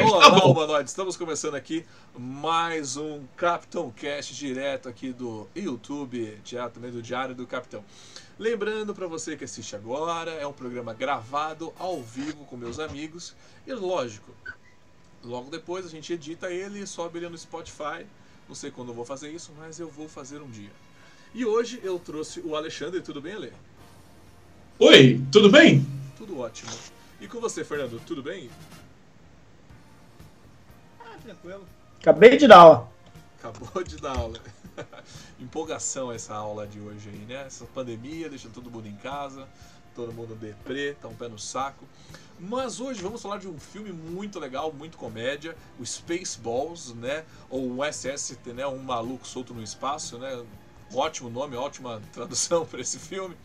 Olá, tá humanoides, estamos começando aqui mais um Capitão Cast direto aqui do YouTube, direto também do Diário do Capitão. Lembrando para você que assiste agora, é um programa gravado ao vivo com meus amigos e lógico, logo depois a gente edita ele e sobe ele no Spotify. Não sei quando eu vou fazer isso, mas eu vou fazer um dia. E hoje eu trouxe o Alexandre, tudo bem, Ale? Oi, tudo bem? Tudo ótimo. E com você, Fernando, tudo bem? Tranquilo. Acabei de dar aula. Acabou de dar aula. Empolgação essa aula de hoje aí, né? Essa pandemia, deixando todo mundo em casa, todo mundo deprê, tá um pé no saco. Mas hoje vamos falar de um filme muito legal, muito comédia, o Spaceballs, né? Ou o SST, né? Um maluco solto no espaço, né? Ótimo nome, ótima tradução para esse filme.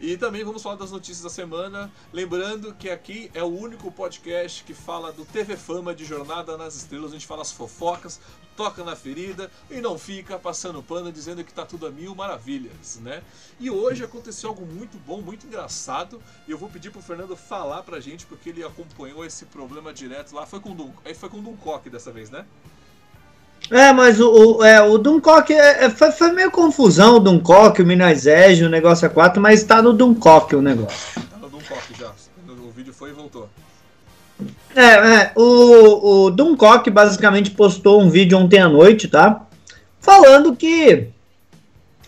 E também vamos falar das notícias da semana. Lembrando que aqui é o único podcast que fala do TV Fama de Jornada nas Estrelas. A gente fala as fofocas, toca na ferida e não fica passando pano dizendo que tá tudo a mil maravilhas, né? E hoje aconteceu algo muito bom, muito engraçado. E eu vou pedir pro Fernando falar pra gente, porque ele acompanhou esse problema direto lá. Foi com o Dun... foi com o dessa vez, né? É, mas o, o, é, o Duncock é, é, foi, foi, meio confusão o Duncock, o Minas Ege, o negócio é 4, mas tá no Duncock o negócio. Tá no Duncock já. O vídeo foi e voltou. É, é o, o Duncock basicamente postou um vídeo ontem à noite, tá? Falando que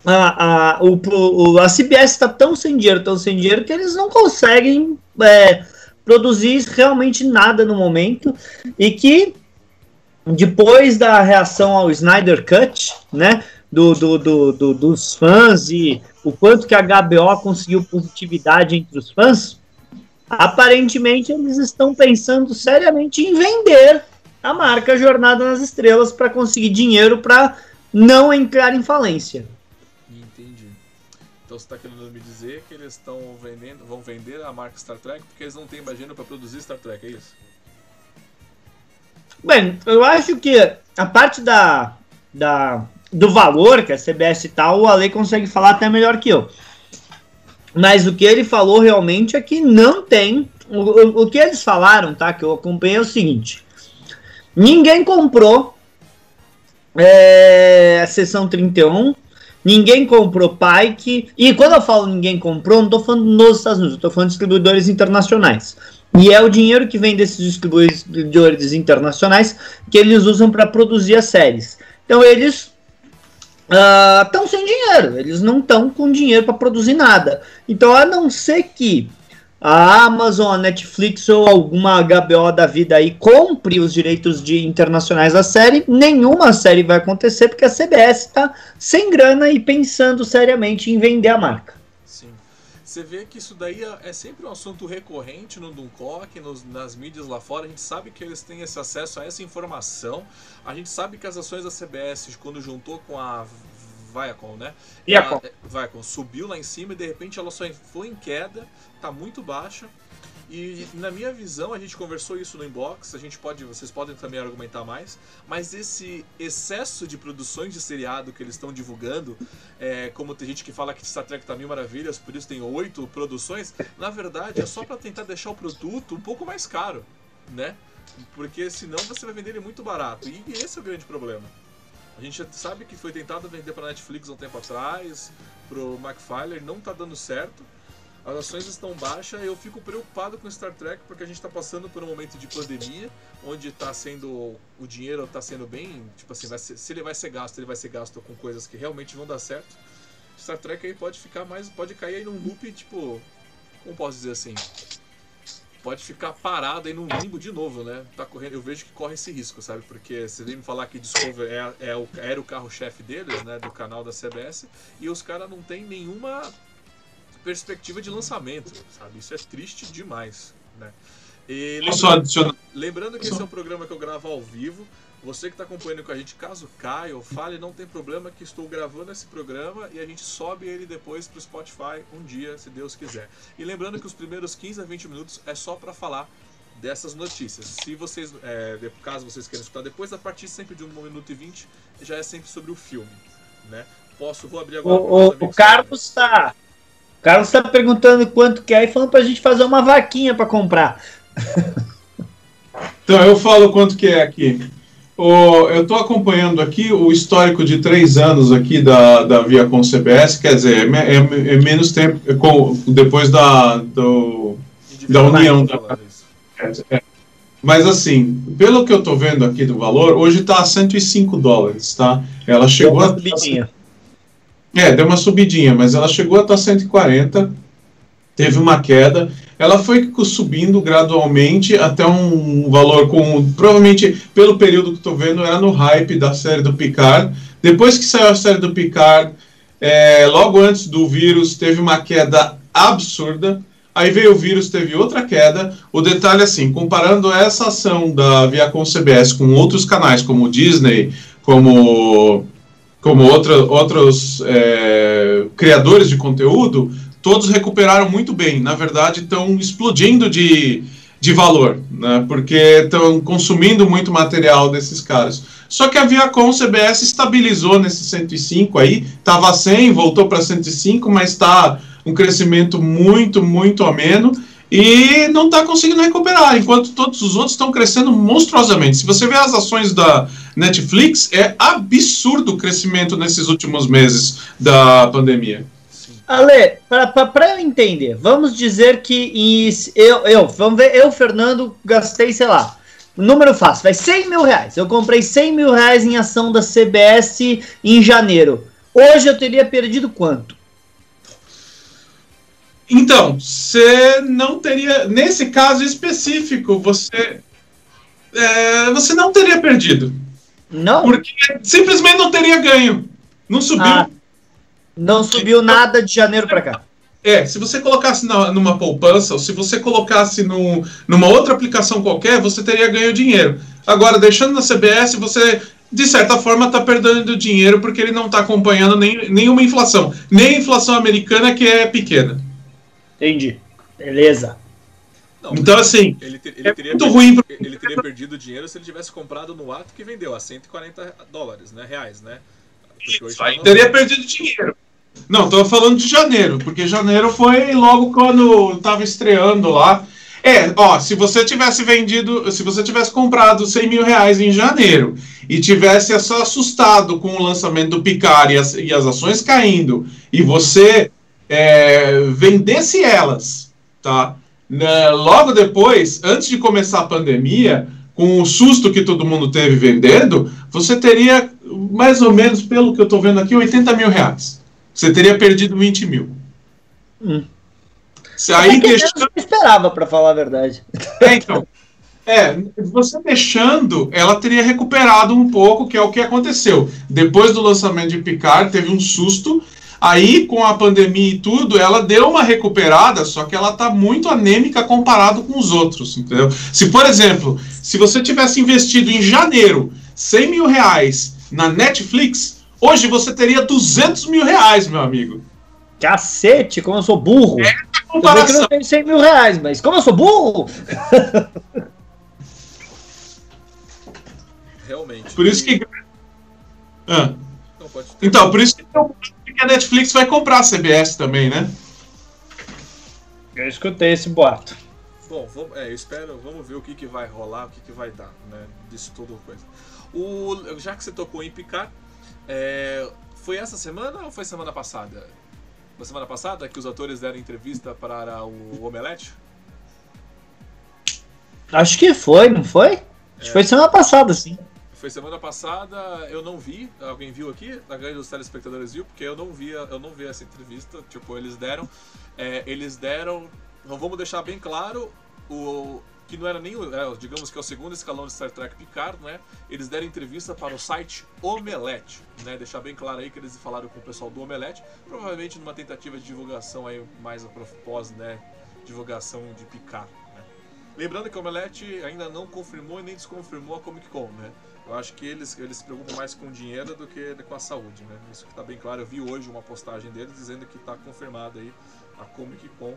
a, a, o, o, a CBS está tão sem dinheiro, tão sem dinheiro, que eles não conseguem é, produzir realmente nada no momento e que depois da reação ao Snyder Cut, né, do, do, do, do, dos fãs e o quanto que a HBO conseguiu positividade entre os fãs, aparentemente eles estão pensando seriamente em vender a marca Jornada nas Estrelas para conseguir dinheiro para não entrar em falência. Entendi. Então você está querendo me dizer que eles estão vendendo, vão vender a marca Star Trek porque eles não têm imagino para produzir Star Trek, é isso? Bem, eu acho que a parte da, da, do valor que a CBS tal, o Ale consegue falar até melhor que eu. Mas o que ele falou realmente é que não tem. O, o, que eles falaram, tá? Que eu acompanhei é o seguinte: ninguém comprou é, a sessão 31, ninguém comprou Pike. E quando eu falo ninguém comprou, não estou falando nos Estados Unidos, estou falando de distribuidores internacionais. E é o dinheiro que vem desses distribuidores internacionais que eles usam para produzir as séries. Então eles estão uh, sem dinheiro, eles não estão com dinheiro para produzir nada. Então, a não ser que a Amazon, a Netflix ou alguma HBO da vida aí compre os direitos de internacionais da série, nenhuma série vai acontecer porque a CBS está sem grana e pensando seriamente em vender a marca. Você vê que isso daí é, é sempre um assunto recorrente no Duncock, nos, nas mídias lá fora. A gente sabe que eles têm esse acesso a essa informação. A gente sabe que as ações da CBS, quando juntou com a Viacom, né? Viacom. Ela, Viacom subiu lá em cima e de repente ela só foi em queda, tá muito baixa. E na minha visão, a gente conversou isso no inbox, a gente pode, vocês podem também argumentar mais, mas esse excesso de produções de seriado que eles estão divulgando, é, como tem gente que fala que Star Trek tá mil maravilhas, por isso tem oito produções, na verdade é só para tentar deixar o produto um pouco mais caro, né? Porque senão você vai vender ele muito barato. E esse é o grande problema. A gente sabe que foi tentado vender para Netflix há um tempo atrás, pro McFarlane, não tá dando certo as ações estão baixas. Eu fico preocupado com Star Trek porque a gente está passando por um momento de pandemia, onde está sendo o dinheiro está sendo bem, tipo assim, ser, se ele vai ser gasto, ele vai ser gasto com coisas que realmente vão dar certo. Star Trek aí pode ficar mais, pode cair aí num loop, tipo, como posso dizer assim, pode ficar parado aí num limbo de novo, né? Tá correndo, eu vejo que corre esse risco, sabe? Porque você vem me falar que Discover é, é o, era o carro-chefe deles, né? Do canal da CBS, e os caras não tem nenhuma perspectiva de lançamento, sabe? Isso é triste demais, né? E lembrando, lembrando que esse é um programa que eu gravo ao vivo. Você que está acompanhando com a gente, caso caia ou fale, não tem problema que estou gravando esse programa e a gente sobe ele depois para o Spotify um dia, se Deus quiser. E lembrando que os primeiros 15 a 20 minutos é só para falar dessas notícias. Se vocês, é, caso vocês queiram escutar depois, a partir sempre de 1 minuto e 20 já é sempre sobre o filme, né? Posso, vou abrir agora. O, o, o Carlos está o Carlos está perguntando quanto quer e falando para a gente fazer uma vaquinha para comprar. Então, eu falo quanto que é aqui. O, eu estou acompanhando aqui o histórico de três anos aqui da, da Viacom CBS, quer dizer, é, é, é menos tempo é com, depois da, do, da união. Da, é, mas assim, pelo que eu estou vendo aqui do valor, hoje está a 105 dólares, tá? Ela chegou a. É, deu uma subidinha, mas ela chegou a estar 140, teve uma queda. Ela foi subindo gradualmente até um valor com. Provavelmente, pelo período que estou vendo, era no hype da série do Picard. Depois que saiu a série do Picard, é, logo antes do vírus, teve uma queda absurda. Aí veio o vírus, teve outra queda. O detalhe assim, comparando essa ação da Viacom CBS com outros canais, como Disney, como, como outra, outros é, criadores de conteúdo, todos recuperaram muito bem. Na verdade, estão explodindo de, de valor, né? porque estão consumindo muito material desses caras. Só que a Viacom CBS estabilizou nesse 105 aí, estava 100, voltou para 105, mas está um crescimento muito, muito ameno e não está conseguindo recuperar, enquanto todos os outros estão crescendo monstruosamente. Se você vê as ações da Netflix, é absurdo o crescimento nesses últimos meses da pandemia. Ale, para eu entender, vamos dizer que eu, eu, vamos ver, eu, Fernando, gastei, sei lá, número fácil, vai 100 mil reais. Eu comprei 100 mil reais em ação da CBS em janeiro. Hoje eu teria perdido quanto? Então, você não teria, nesse caso específico, você é, você não teria perdido. Não? Porque simplesmente não teria ganho. Não subiu. Ah, não subiu nada de janeiro para cá. É, se você colocasse na, numa poupança, ou se você colocasse no, numa outra aplicação qualquer, você teria ganho dinheiro. Agora, deixando na CBS, você, de certa forma, está perdendo dinheiro porque ele não está acompanhando nem, nenhuma inflação. Nem a inflação americana, que é pequena. Entendi. Beleza. Não, então, assim, ele, ter, ele é teria muito perdido, ruim. Ele teria perdido dinheiro se ele tivesse comprado no ato que vendeu a 140 dólares, né? Reais, né? Isso, aí teria perdido dinheiro. Não, tô falando de janeiro, porque janeiro foi logo quando tava estreando lá. É, ó, se você tivesse vendido, se você tivesse comprado 100 mil reais em janeiro e tivesse só assustado com o lançamento do Picard e as, e as ações caindo, e você é, vendesse elas, tá? Na, logo depois, antes de começar a pandemia, com o susto que todo mundo teve vendendo, você teria mais ou menos, pelo que eu estou vendo aqui, 80 mil reais. Você teria perdido 20 mil. Hum. Aí deixando... Eu esperava, para falar a verdade. É, então. É, você deixando, ela teria recuperado um pouco, que é o que aconteceu. Depois do lançamento de Picard, teve um susto. Aí, com a pandemia e tudo, ela deu uma recuperada, só que ela está muito anêmica comparado com os outros, entendeu? Se, por exemplo, se você tivesse investido em janeiro 100 mil reais na Netflix, hoje você teria 200 mil reais, meu amigo. Cacete, como eu sou burro. É a comparação. Eu, eu tenho 100 mil reais, mas como eu sou burro. Realmente. Por isso que. Ah. Então, por isso que a Netflix vai comprar a CBS também, né? Eu escutei esse boato. Bom, vamos, é, eu espero, vamos ver o que, que vai rolar, o que, que vai dar, né? Disso tudo coisa. O, já que você tocou em Picard, é, foi essa semana ou foi semana passada? Foi semana passada que os atores deram entrevista para o Omelete? Acho que foi, não foi? Acho que é. foi semana passada, sim. Foi semana passada, eu não vi. Alguém viu aqui? A grande dos telespectadores viu, porque eu não vi, eu não vi essa entrevista. Tipo, eles deram. É, eles deram. Então vamos deixar bem claro o, que não era nem, é, digamos que é o segundo escalão de Star Trek Picard, né? Eles deram entrevista para o site Omelete, né? Deixar bem claro aí que eles falaram com o pessoal do Omelete, provavelmente numa tentativa de divulgação aí mais após, né? Divulgação de Picard. Né? Lembrando que o Omelete ainda não confirmou e nem desconfirmou a Comic Con, né? Eu acho que eles, eles se preocupam mais com dinheiro do que com a saúde, né? Isso que está bem claro. Eu vi hoje uma postagem deles dizendo que está confirmada aí a Comic Con,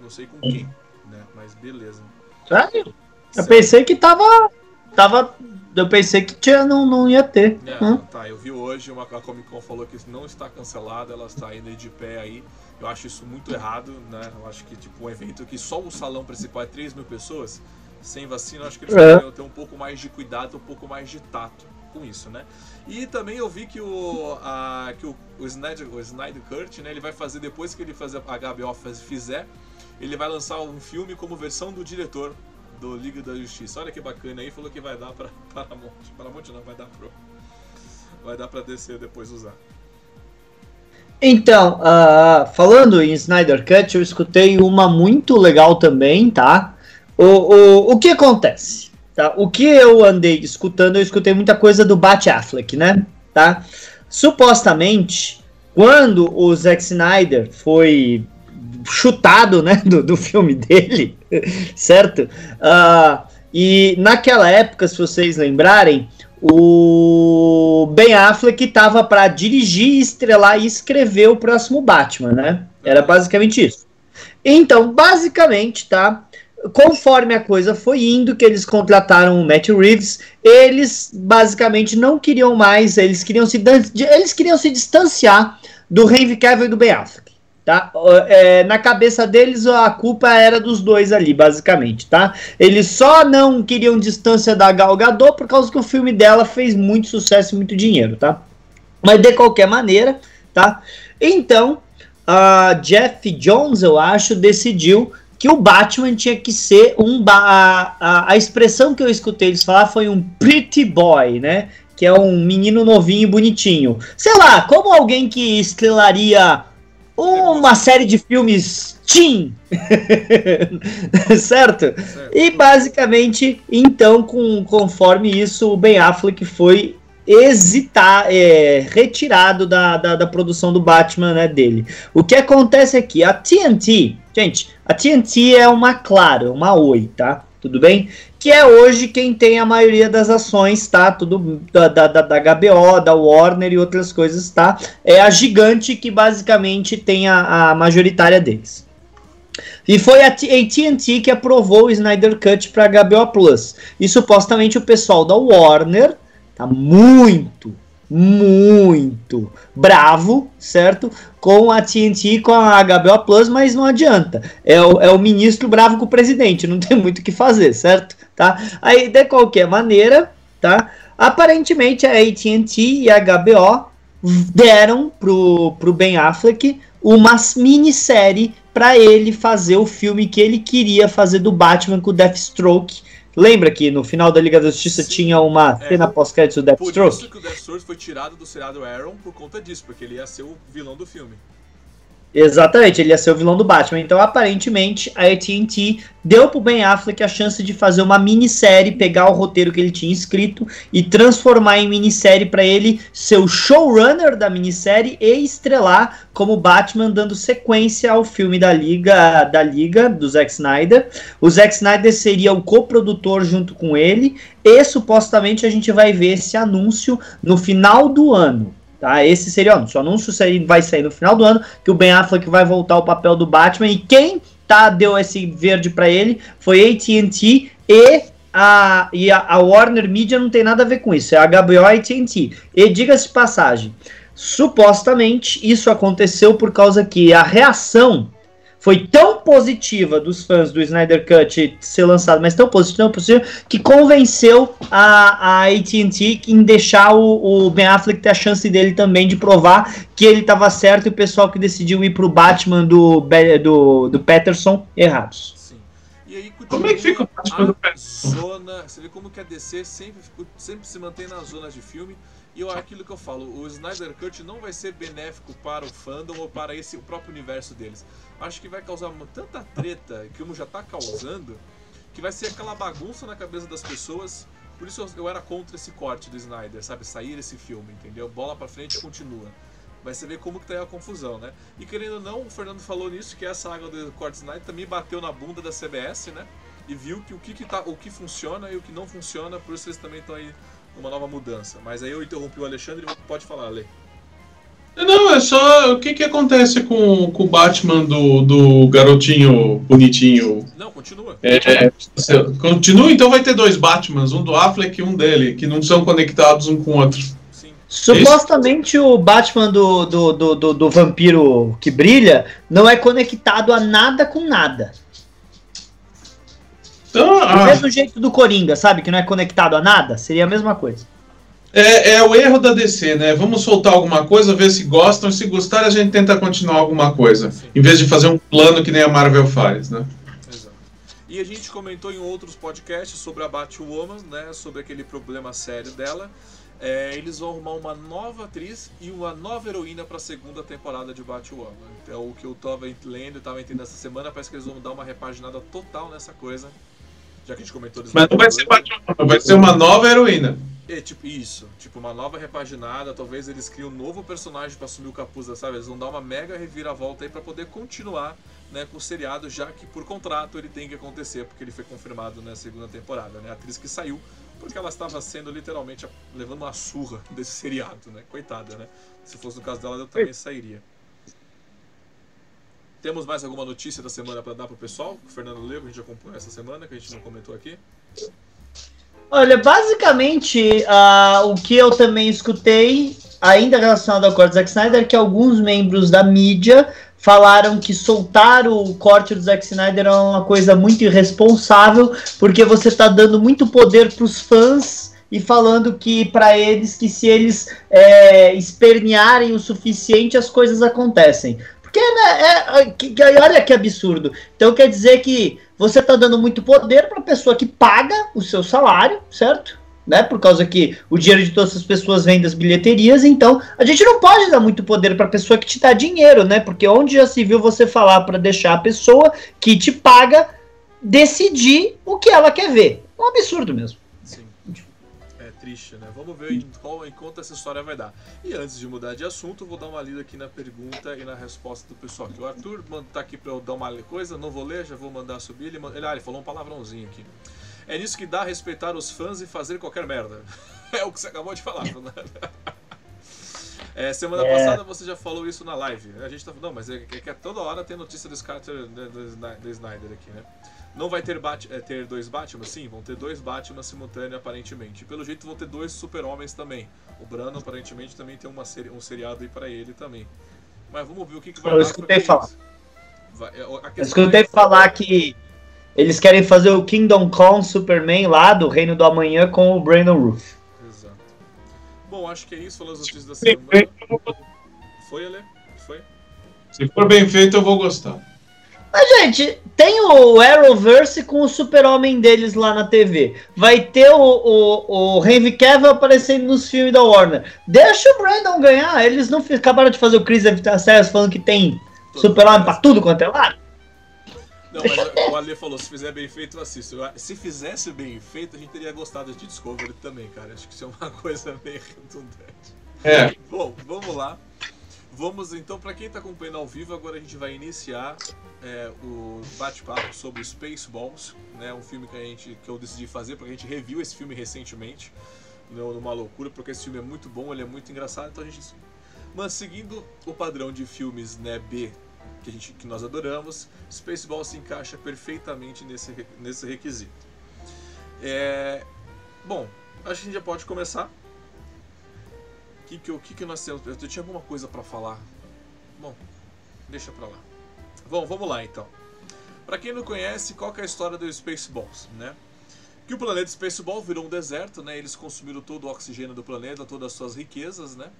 não sei com quem, né? Mas beleza. Sério? Eu pensei que tava. tava eu pensei que tinha, não, não ia ter. É, hum. Tá, eu vi hoje, uma, a Comic Con falou que não está cancelada, ela está ainda de pé aí. Eu acho isso muito errado, né? Eu acho que tipo um evento que só o salão principal é 3 mil pessoas. Sem vacina, acho que eles é. poderiam ter um pouco mais de cuidado, um pouco mais de tato com isso, né? E também eu vi que o, a, que o, o, Snyder, o Snyder Kurt, né, ele vai fazer, depois que ele fazer, a HBO fizer, ele vai lançar um filme como versão do diretor do Liga da Justiça. Olha que bacana aí, falou que vai dar pra Paramount. Paramount não, vai dar pro. Vai dar pra descer depois usar. Então, uh, falando em Snyder Cut, eu escutei uma muito legal também, tá? O, o, o que acontece? Tá? O que eu andei escutando, eu escutei muita coisa do Bat Affleck, né? Tá? Supostamente, quando o Zack Snyder foi chutado, né, do, do filme dele, certo? Uh, e naquela época, se vocês lembrarem, o Ben Affleck estava para dirigir, estrelar e escrever o próximo Batman, né? Era basicamente isso. Então, basicamente, tá? Conforme a coisa foi indo, que eles contrataram o Matt Reeves, eles basicamente não queriam mais, eles queriam se, eles queriam se distanciar do Henry Cavill e do Ben Affleck. Tá? É, na cabeça deles a culpa era dos dois ali, basicamente, tá? Eles só não queriam distância da Gal Gadot por causa que o filme dela fez muito sucesso e muito dinheiro, tá? Mas de qualquer maneira, tá? Então, a Jeff Jones, eu acho, decidiu que o Batman tinha que ser um a, a, a expressão que eu escutei eles falar foi um pretty boy, né? Que é um menino novinho e bonitinho. Sei lá, como alguém que estrelaria uma série de filmes teen, certo? certo? E basicamente, então, com, conforme isso, o Ben Affleck foi hesitar, é, retirado da, da, da, produção do Batman né, dele. O que acontece aqui, a TNT, gente, a TNT é uma claro, uma oi, tá? Tudo bem? que é hoje quem tem a maioria das ações, tá? Tudo da, da, da HBO, da Warner e outras coisas, tá? É a gigante que basicamente tem a, a majoritária deles. E foi a AT&T que aprovou o Snyder Cut para HBO Plus. E supostamente o pessoal da Warner tá muito, muito bravo, certo? Com a TNT com a HBO Plus, mas não adianta. É o, é o ministro bravo com o presidente, não tem muito o que fazer, certo? tá? Aí, de qualquer maneira, tá? Aparentemente a AT&T e a HBO deram pro, pro Ben Affleck uma minissérie para ele fazer o filme que ele queria fazer do Batman com o Deathstroke. Lembra que no final da Liga da Justiça Sim. tinha uma é, cena pós-crédito do Deathstroke? Por isso que o Deathstroke foi tirado do seriado Arrow por conta disso, porque ele ia ser o vilão do filme. Exatamente, ele ia ser o vilão do Batman. Então, aparentemente, a AT&T deu pro Ben Affleck a chance de fazer uma minissérie, pegar o roteiro que ele tinha escrito e transformar em minissérie para ele ser o showrunner da minissérie e estrelar como Batman, dando sequência ao filme da Liga, da Liga do Zack Snyder. O Zack Snyder seria o coprodutor junto com ele e supostamente a gente vai ver esse anúncio no final do ano. Tá? Esse seria o anúncio. O anúncio vai sair no final do ano, que o Ben Affleck vai voltar ao papel do Batman. E quem tá, deu esse verde para ele foi AT&T e a, e a, Warner Media não tem nada a ver com isso. É a HBO AT&T. E diga-se passagem, supostamente isso aconteceu por causa que a reação foi tão positiva dos fãs do Snyder Cut ser lançado, mas tão positiva, tão positiva que convenceu a, a AT&T em deixar o, o, Ben Affleck ter a chance dele também de provar que ele estava certo e o pessoal que decidiu ir pro Batman do, do, do Patterson errados. Sim. E aí, como é que fica o Batman do Patterson? Zona, você vê como que a DC sempre, sempre se mantém nas zonas de filme e aquilo que eu falo, o Snyder Cut não vai ser benéfico para o fandom ou para esse o próprio universo deles. Acho que vai causar tanta treta, como já está causando, que vai ser aquela bagunça na cabeça das pessoas. Por isso eu, era contra esse corte do Snyder, sabe? Sair esse filme, entendeu? Bola para frente e continua. Mas você como que tá aí a confusão, né? E querendo ou não, o Fernando falou nisso, que essa água do corte Snyder também bateu na bunda da CBS, né? E viu que o que, que, tá, o que funciona e o que não funciona, por isso eles também estão aí uma nova mudança. Mas aí eu interrompi o Alexandre, pode falar, Ale. Não, é só o que, que acontece com, com o Batman do, do garotinho bonitinho. Não, continua. É, é, continua, então vai ter dois Batmans, um do Affleck e um dele, que não são conectados um com o outro. Sim. Supostamente o Batman do, do, do, do, do vampiro que brilha não é conectado a nada com nada. Então, do ah, mesmo jeito do Coringa, sabe? Que não é conectado a nada, seria a mesma coisa. É, é o erro da DC, né? Vamos soltar alguma coisa, ver se gostam. Se gostar, a gente tenta continuar alguma coisa. Sim. Em vez de fazer um plano que nem a Marvel faz, né? Exato. E a gente comentou em outros podcasts sobre a Batwoman, né? Sobre aquele problema sério dela. É, eles vão arrumar uma nova atriz e uma nova heroína para a segunda temporada de Batwoman. Então, o que eu estava lendo e estava entendendo essa semana, parece que eles vão dar uma repaginada total nessa coisa. Já que a gente comentou Mas não vai ser Batwoman, vai ser uma nova heroína. É, tipo, isso. Tipo, uma nova repaginada. Talvez eles criem um novo personagem para assumir o capuz, sabe? Eles vão dar uma mega reviravolta aí para poder continuar né, com o seriado, já que por contrato ele tem que acontecer, porque ele foi confirmado na segunda temporada. Né? A atriz que saiu, porque ela estava sendo literalmente levando uma surra desse seriado, né? Coitada, né? Se fosse no caso dela, eu também sairia. Temos mais alguma notícia da semana para dar para o pessoal? O Fernando leu, a gente acompanhou essa semana, que a gente não comentou aqui. Olha, basicamente, uh, o que eu também escutei, ainda relacionado ao corte do Zack Snyder, é que alguns membros da mídia falaram que soltar o corte do Zack Snyder é uma coisa muito irresponsável, porque você está dando muito poder para os fãs e falando que para eles que se eles é, espernearem o suficiente as coisas acontecem. Porque né, é, que, olha que absurdo. Então quer dizer que você está dando muito poder para a pessoa que paga o seu salário, certo? Né, por causa que o dinheiro de todas as pessoas vem das bilheterias, então a gente não pode dar muito poder para a pessoa que te dá dinheiro, né? Porque onde já se viu você falar para deixar a pessoa que te paga decidir o que ela quer ver? Um absurdo mesmo triste, né? Vamos ver em qual enquanto essa história vai dar. E antes de mudar de assunto, vou dar uma lida aqui na pergunta e na resposta do pessoal. Que o Arthur tá aqui para eu dar uma coisa, não vou ler, já vou mandar subir. Ele, ele, ah, ele falou um palavrãozinho aqui. É nisso que dá respeitar os fãs e fazer qualquer merda. é o que você acabou de falar, né? É, semana é. passada você já falou isso na live. A gente tá não, mas é, é que é toda hora tem notícia do Scatter do, do, do Snyder aqui, né? Não vai ter, Bat é, ter dois Batman? Sim, vão ter dois Batman simultâneos, aparentemente. E pelo jeito vão ter dois Super-Homens também. O Brano, aparentemente, também tem uma seri um seriado aí pra ele também. Mas vamos ver o que, que vai Eu escutei falar. Vai, é, Eu escutei é... falar que eles querem fazer o Kingdom Come Superman lá do Reino do Amanhã com o Brandon Roof. Exato. Bom, acho que é isso. Falando as notícias da semana. Foi, Ale? Foi? Se for bem feito, eu vou gostar. Mas, gente, tem o Arrowverse com o super-homem deles lá na TV. Vai ter o, o, o Henry Cavill aparecendo nos filmes da Warner. Deixa o Brandon ganhar. Eles não acabaram de fazer o Chris Evitaceres falando que tem super-homem pra tudo quanto é lado? Não, mas o Ale falou, se fizer bem feito, eu assisto. Se fizesse bem feito, a gente teria gostado de Discovery também, cara. Acho que isso é uma coisa meio redundante. É. Bom, vamos lá. Vamos então, para quem está acompanhando ao vivo, agora a gente vai iniciar é, o bate-papo sobre Spaceballs, né? Um filme que a gente que eu decidi fazer porque a gente reviu esse filme recentemente, numa loucura, porque esse filme é muito bom, ele é muito engraçado, então a gente mas seguindo o padrão de filmes né, B que, a gente, que nós adoramos, Spaceballs se encaixa perfeitamente nesse, nesse requisito. É, bom, acho que a gente já pode começar que que, o que, que nós temos? Eu tinha alguma coisa para falar. Bom, deixa pra lá. Bom, vamos lá então. Para quem não conhece, qual é a história do Spaceballs, né? Que o planeta Spaceball virou um deserto, né? Eles consumiram todo o oxigênio do planeta, todas as suas riquezas, né?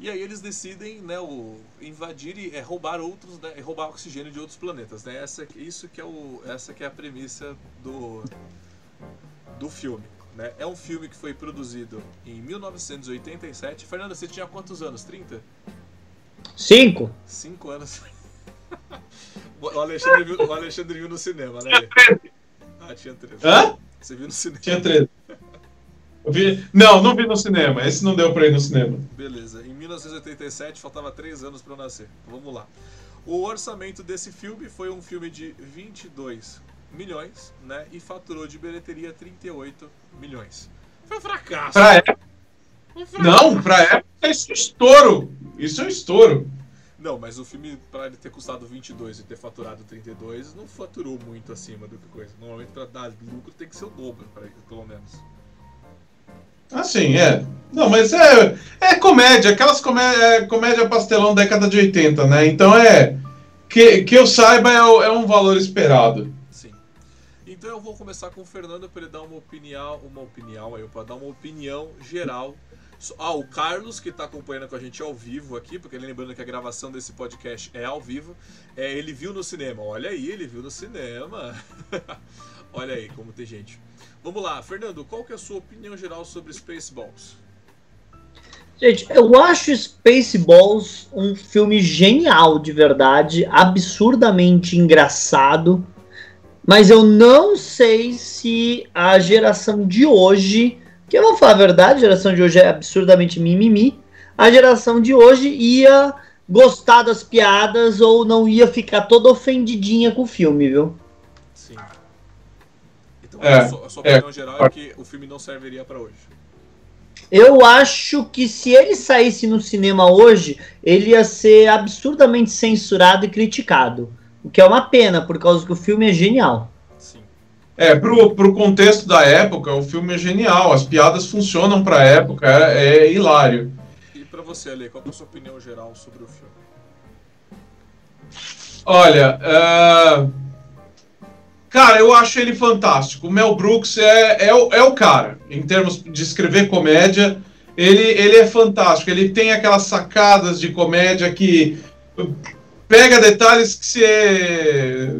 E aí eles decidem, né, o, invadir e é, roubar outros, né, roubar oxigênio de outros planetas, né? Essa, isso que é o, essa que é a premissa do do filme. Né? É um filme que foi produzido em 1987. Fernando, você tinha quantos anos? 30? Cinco. Cinco anos. o, Alexandre viu, o Alexandre viu no cinema, né? Ah, tinha 13. Hã? Você viu no cinema? Tinha 13. Vi... Não, não vi no cinema. Esse não deu pra ir no cinema. Beleza. Em 1987, faltava 3 anos pra eu nascer. Vamos lá. O orçamento desse filme foi um filme de 22 milhões, né? E faturou de bilheteria 38 milhões. Foi um fracasso. Pra época... Um fracasso. Não, pra época isso é estouro. Isso é um estouro. Não, mas o filme, para ele ter custado 22 e ter faturado 32, não faturou muito acima do que coisa. Normalmente, para dar lucro, tem que ser o dobro, pra ele, pelo menos. Ah, sim, é. Não, mas é, é comédia, aquelas comédia, comédia pastelão década de 80, né? Então é. Que, que eu saiba, é, é um valor esperado. Então eu vou começar com o Fernando para ele dar uma opinião, uma opinião aí, para dar uma opinião geral. Ah, o Carlos, que está acompanhando com a gente ao vivo aqui, porque lembrando que a gravação desse podcast é ao vivo, é, ele viu no cinema. Olha aí, ele viu no cinema. Olha aí como tem gente. Vamos lá, Fernando, qual que é a sua opinião geral sobre Spaceballs? Gente, eu acho Spaceballs um filme genial, de verdade, absurdamente engraçado, mas eu não sei se a geração de hoje, que eu vou falar a verdade, a geração de hoje é absurdamente mimimi, a geração de hoje ia gostar das piadas ou não ia ficar toda ofendidinha com o filme, viu? Sim. Então, é, a sua, a sua é, opinião geral é que o filme não serviria para hoje. Eu acho que se ele saísse no cinema hoje, ele ia ser absurdamente censurado e criticado. O que é uma pena, por causa que o filme é genial. Sim. É, pro, pro contexto da época, o filme é genial. As piadas funcionam pra época, é, é hilário. E pra você, Ale, qual é a sua opinião geral sobre o filme? Olha, uh Cara, eu acho ele fantástico. O Mel Brooks é, é, o, é o cara. Em termos de escrever comédia, ele, ele é fantástico. Ele tem aquelas sacadas de comédia que pega detalhes que você,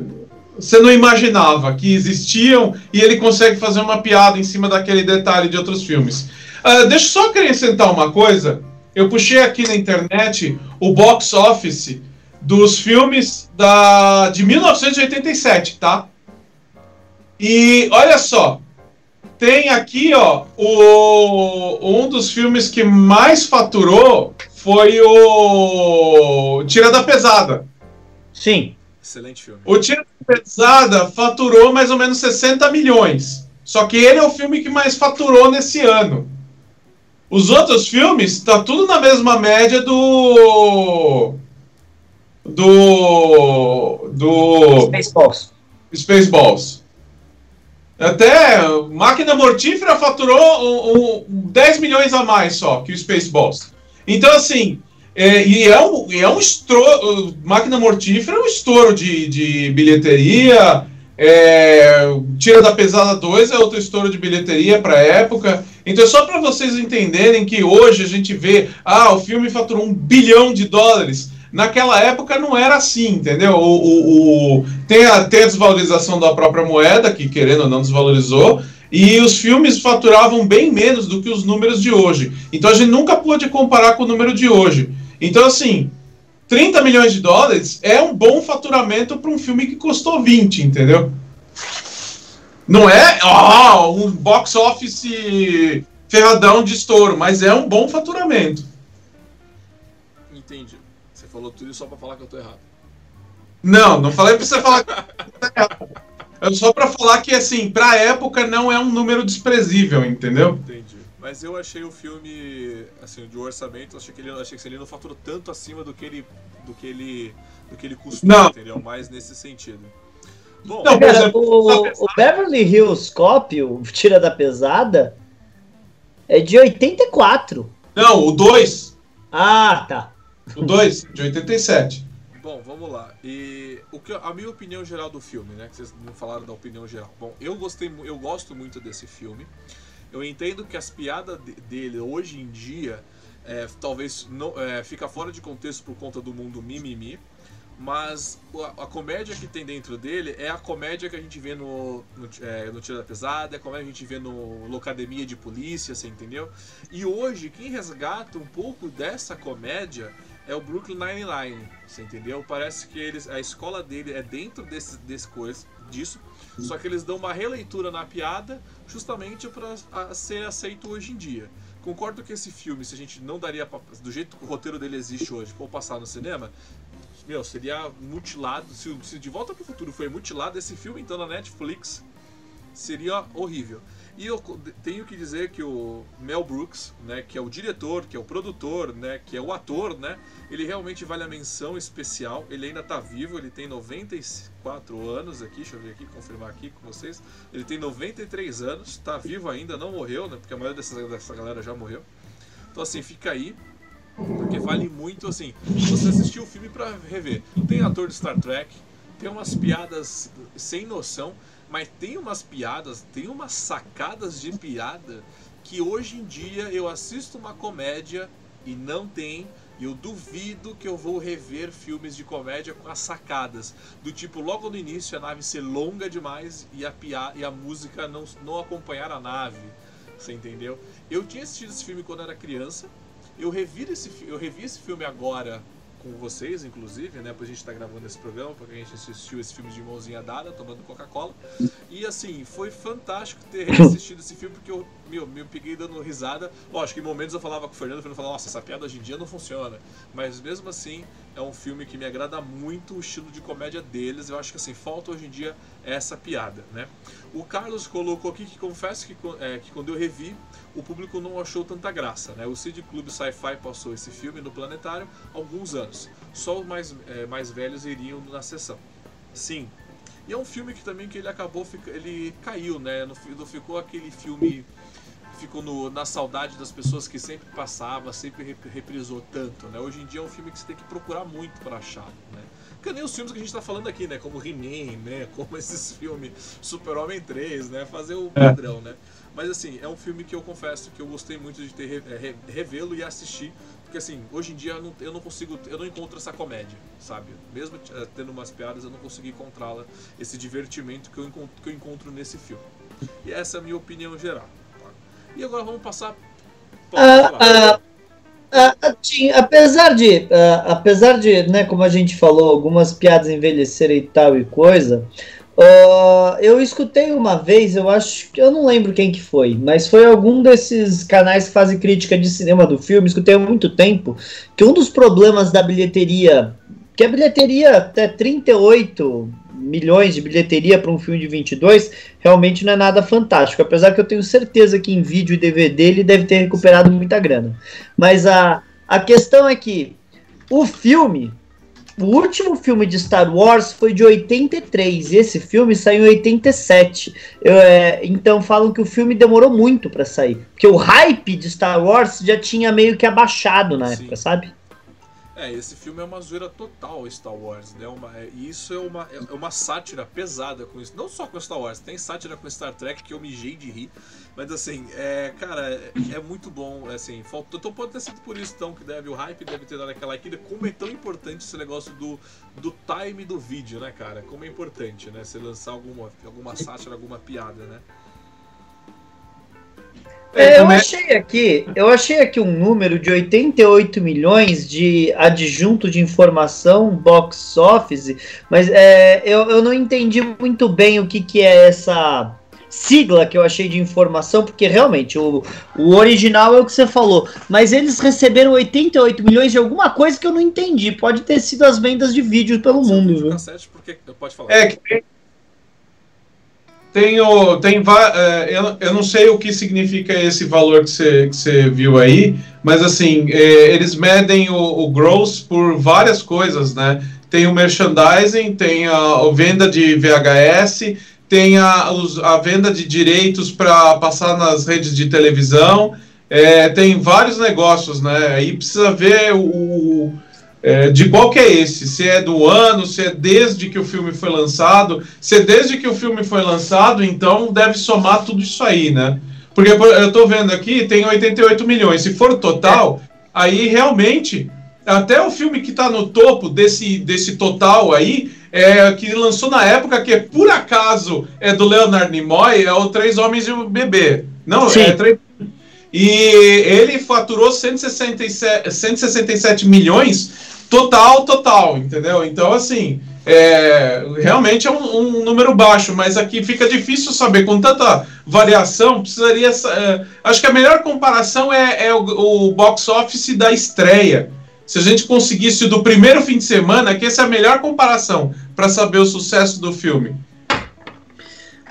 você não imaginava que existiam e ele consegue fazer uma piada em cima daquele detalhe de outros filmes. Uh, deixa eu só acrescentar uma coisa. Eu puxei aqui na internet o box office dos filmes da, de 1987, tá? E olha só, tem aqui, ó, o, um dos filmes que mais faturou foi o Tira da Pesada. Sim. Excelente filme. O Tira da Pesada faturou mais ou menos 60 milhões. Só que ele é o filme que mais faturou nesse ano. Os outros filmes tá tudo na mesma média do do do Spaceballs. Spaceballs. Até Máquina Mortífera faturou um, um, 10 milhões a mais só que o Spaceballs. Então, assim, é, e é um, é um estouro. Máquina Mortífera é um estouro de, de bilheteria. É, Tira da Pesada 2 é outro estouro de bilheteria para época. Então, só para vocês entenderem que hoje a gente vê, ah, o filme faturou um bilhão de dólares. Naquela época não era assim, entendeu? O, o, o, tem, a, tem a desvalorização da própria moeda, que querendo ou não desvalorizou, e os filmes faturavam bem menos do que os números de hoje. Então a gente nunca pôde comparar com o número de hoje. Então, assim, 30 milhões de dólares é um bom faturamento para um filme que custou 20, entendeu? Não é oh, um box office ferradão de estouro, mas é um bom faturamento. Entendi falou tudo só pra falar que eu tô errado. Não, não falei pra você falar que eu tô errado. É só pra falar que, assim, pra época não é um número desprezível, entendeu? Entendi. Mas eu achei o filme, assim, de orçamento, achei que ele, achei que ele não faturou tanto acima do que ele, do que ele, do que ele custou, não. entendeu? Mais nesse sentido. Bom, não, cara, exemplo, o, o, Beverly Hills Cop, o Tira da Pesada, é de 84. Não, o 2. Ah, tá. O 2, de 87. Bom, vamos lá. E o que a minha opinião geral do filme, né? Que vocês não falaram da opinião geral. Bom, eu gostei, eu gosto muito desse filme. Eu entendo que as piadas dele hoje em dia é, talvez não é, fica fora de contexto por conta do mundo mimimi. Mas a, a, comédia que tem dentro dele é a comédia que a gente vê no, no, é, no Tira da Pesada, é a comédia que a gente vê no Locademia de Polícia, você entendeu? E hoje, quem resgata um pouco dessa comédia é o Brooklyn Nine-Nine, você entendeu? Parece que eles, a escola dele é dentro desse, desse coisa, disso, só que eles dão uma releitura na piada justamente para ser aceito hoje em dia. Concordo que esse filme, se a gente não daria pra, do jeito que o roteiro dele existe hoje, for passar no cinema, meu, seria mutilado. Se, se De Volta para o Futuro foi mutilado, esse filme então na Netflix seria horrível. E eu tenho que dizer que o Mel Brooks, né, que é o diretor, que é o produtor, né, que é o ator, né, ele realmente vale a menção especial. Ele ainda está vivo, ele tem 94 anos aqui, deixa eu ver aqui, confirmar aqui com vocês. Ele tem 93 anos, está vivo ainda, não morreu, né, porque a maioria dessa, dessa galera já morreu. Então assim, fica aí, porque vale muito assim, você assistiu o filme para rever. Tem ator de Star Trek, tem umas piadas sem noção Mas tem umas piadas, tem umas sacadas de piada que hoje em dia eu assisto uma comédia e não tem. E eu duvido que eu vou rever filmes de comédia com as sacadas. Do tipo, logo no início a nave ser longa demais e a, pia e a música não, não acompanhar a nave. Você entendeu? Eu tinha assistido esse filme quando era criança. Eu revi esse, eu revi esse filme agora com vocês, inclusive, né? Pois a gente tá gravando esse programa, porque a gente assistiu esse filme de mãozinha dada, tomando Coca-Cola. E assim, foi fantástico ter assistido esse filme, porque eu, meu, me peguei dando risada. Lógico que em momentos eu falava com o Fernando, o Fernando falava, nossa, essa piada hoje em dia não funciona. Mas mesmo assim, é um filme que me agrada muito o estilo de comédia deles. Eu acho que assim, falta hoje em dia essa piada, né? O Carlos colocou aqui que confesso que, é, que quando eu revi, o público não achou tanta graça, né? O Cid Club Sci-Fi passou esse filme no Planetário há alguns anos. Só os mais, é, mais velhos iriam na sessão. Sim. E é um filme que também que ele acabou, ele caiu, né? Não ficou aquele filme ficou no, na saudade das pessoas que sempre passava, sempre reprisou tanto, né? Hoje em dia é um filme que você tem que procurar muito para achar, né? Que nem os filmes que a gente tá falando aqui, né? Como He-Man, né? Como esses filmes Super-Homem 3, né? Fazer o é. padrão, é. né? Mas assim, é um filme que eu confesso que eu gostei muito de ter é, revê-lo e assistir, porque assim, hoje em dia eu não, eu não, consigo, eu não encontro essa comédia, sabe? Mesmo tendo umas piadas, eu não consigo encontrá-la, esse divertimento que eu, encontro, que eu encontro nesse filme. E essa é a minha opinião geral. E agora vamos passar. Ah, ah, ah, sim, apesar de, uh, apesar de, né, como a gente falou, algumas piadas envelhecerem e tal e coisa, uh, eu escutei uma vez, eu acho que eu não lembro quem que foi, mas foi algum desses canais que fazem crítica de cinema do filme, escutei há muito tempo, que um dos problemas da bilheteria, que a bilheteria até 38 milhões de bilheteria para um filme de 22 realmente não é nada fantástico. Apesar que eu tenho certeza que em vídeo e DVD ele deve ter recuperado muita grana. Mas a, a questão é que o filme, o último filme de Star Wars foi de 83 e esse filme saiu em 87. Eu, é, então falam que o filme demorou muito para sair. Porque o hype de Star Wars já tinha meio que abaixado na Sim. época, sabe? É, esse filme é uma zoeira total Star Wars, né? Uma, é, e isso é uma, é uma sátira pesada com isso. Não só com Star Wars, tem sátira com Star Trek que eu mijei de rir. Mas assim, é, cara, é, é muito bom. É, assim, faltou, então pode ter sido por isso então que deve, o hype deve ter dado aquela aqui. Como é tão importante esse negócio do, do time do vídeo, né, cara? Como é importante, né? Você lançar alguma, alguma sátira, alguma piada, né? É, eu achei aqui, eu achei aqui um número de 88 milhões de adjunto de informação box office, mas é, eu, eu não entendi muito bem o que, que é essa sigla que eu achei de informação, porque realmente o, o original é o que você falou, mas eles receberam 88 milhões de alguma coisa que eu não entendi. Pode ter sido as vendas de vídeos pelo mundo. Viu? Porque, pode falar. É que tem, o, tem é, eu, eu não sei o que significa esse valor que você, que você viu aí, mas assim, é, eles medem o, o gross por várias coisas, né? Tem o merchandising, tem a, a venda de VHS, tem a, a venda de direitos para passar nas redes de televisão, é, tem vários negócios, né? Aí precisa ver o, é, de qual que é esse? Se é do ano, se é desde que o filme foi lançado. Se é desde que o filme foi lançado, então deve somar tudo isso aí, né? Porque eu estou vendo aqui, tem 88 milhões. Se for total, aí realmente, até o filme que está no topo desse, desse total aí, é, que lançou na época, que por acaso é do Leonard Nimoy, é o Três Homens e um Bebê. Não, Sim. é Três e ele faturou 167, 167 milhões total, total, entendeu? Então, assim, é, realmente é um, um, número baixo, mas aqui fica difícil saber. Com tanta variação, precisaria. É, acho que a melhor comparação é, é o, o, box office da estreia. Se a gente conseguisse do primeiro fim de semana, que essa é a melhor comparação para saber o sucesso do filme.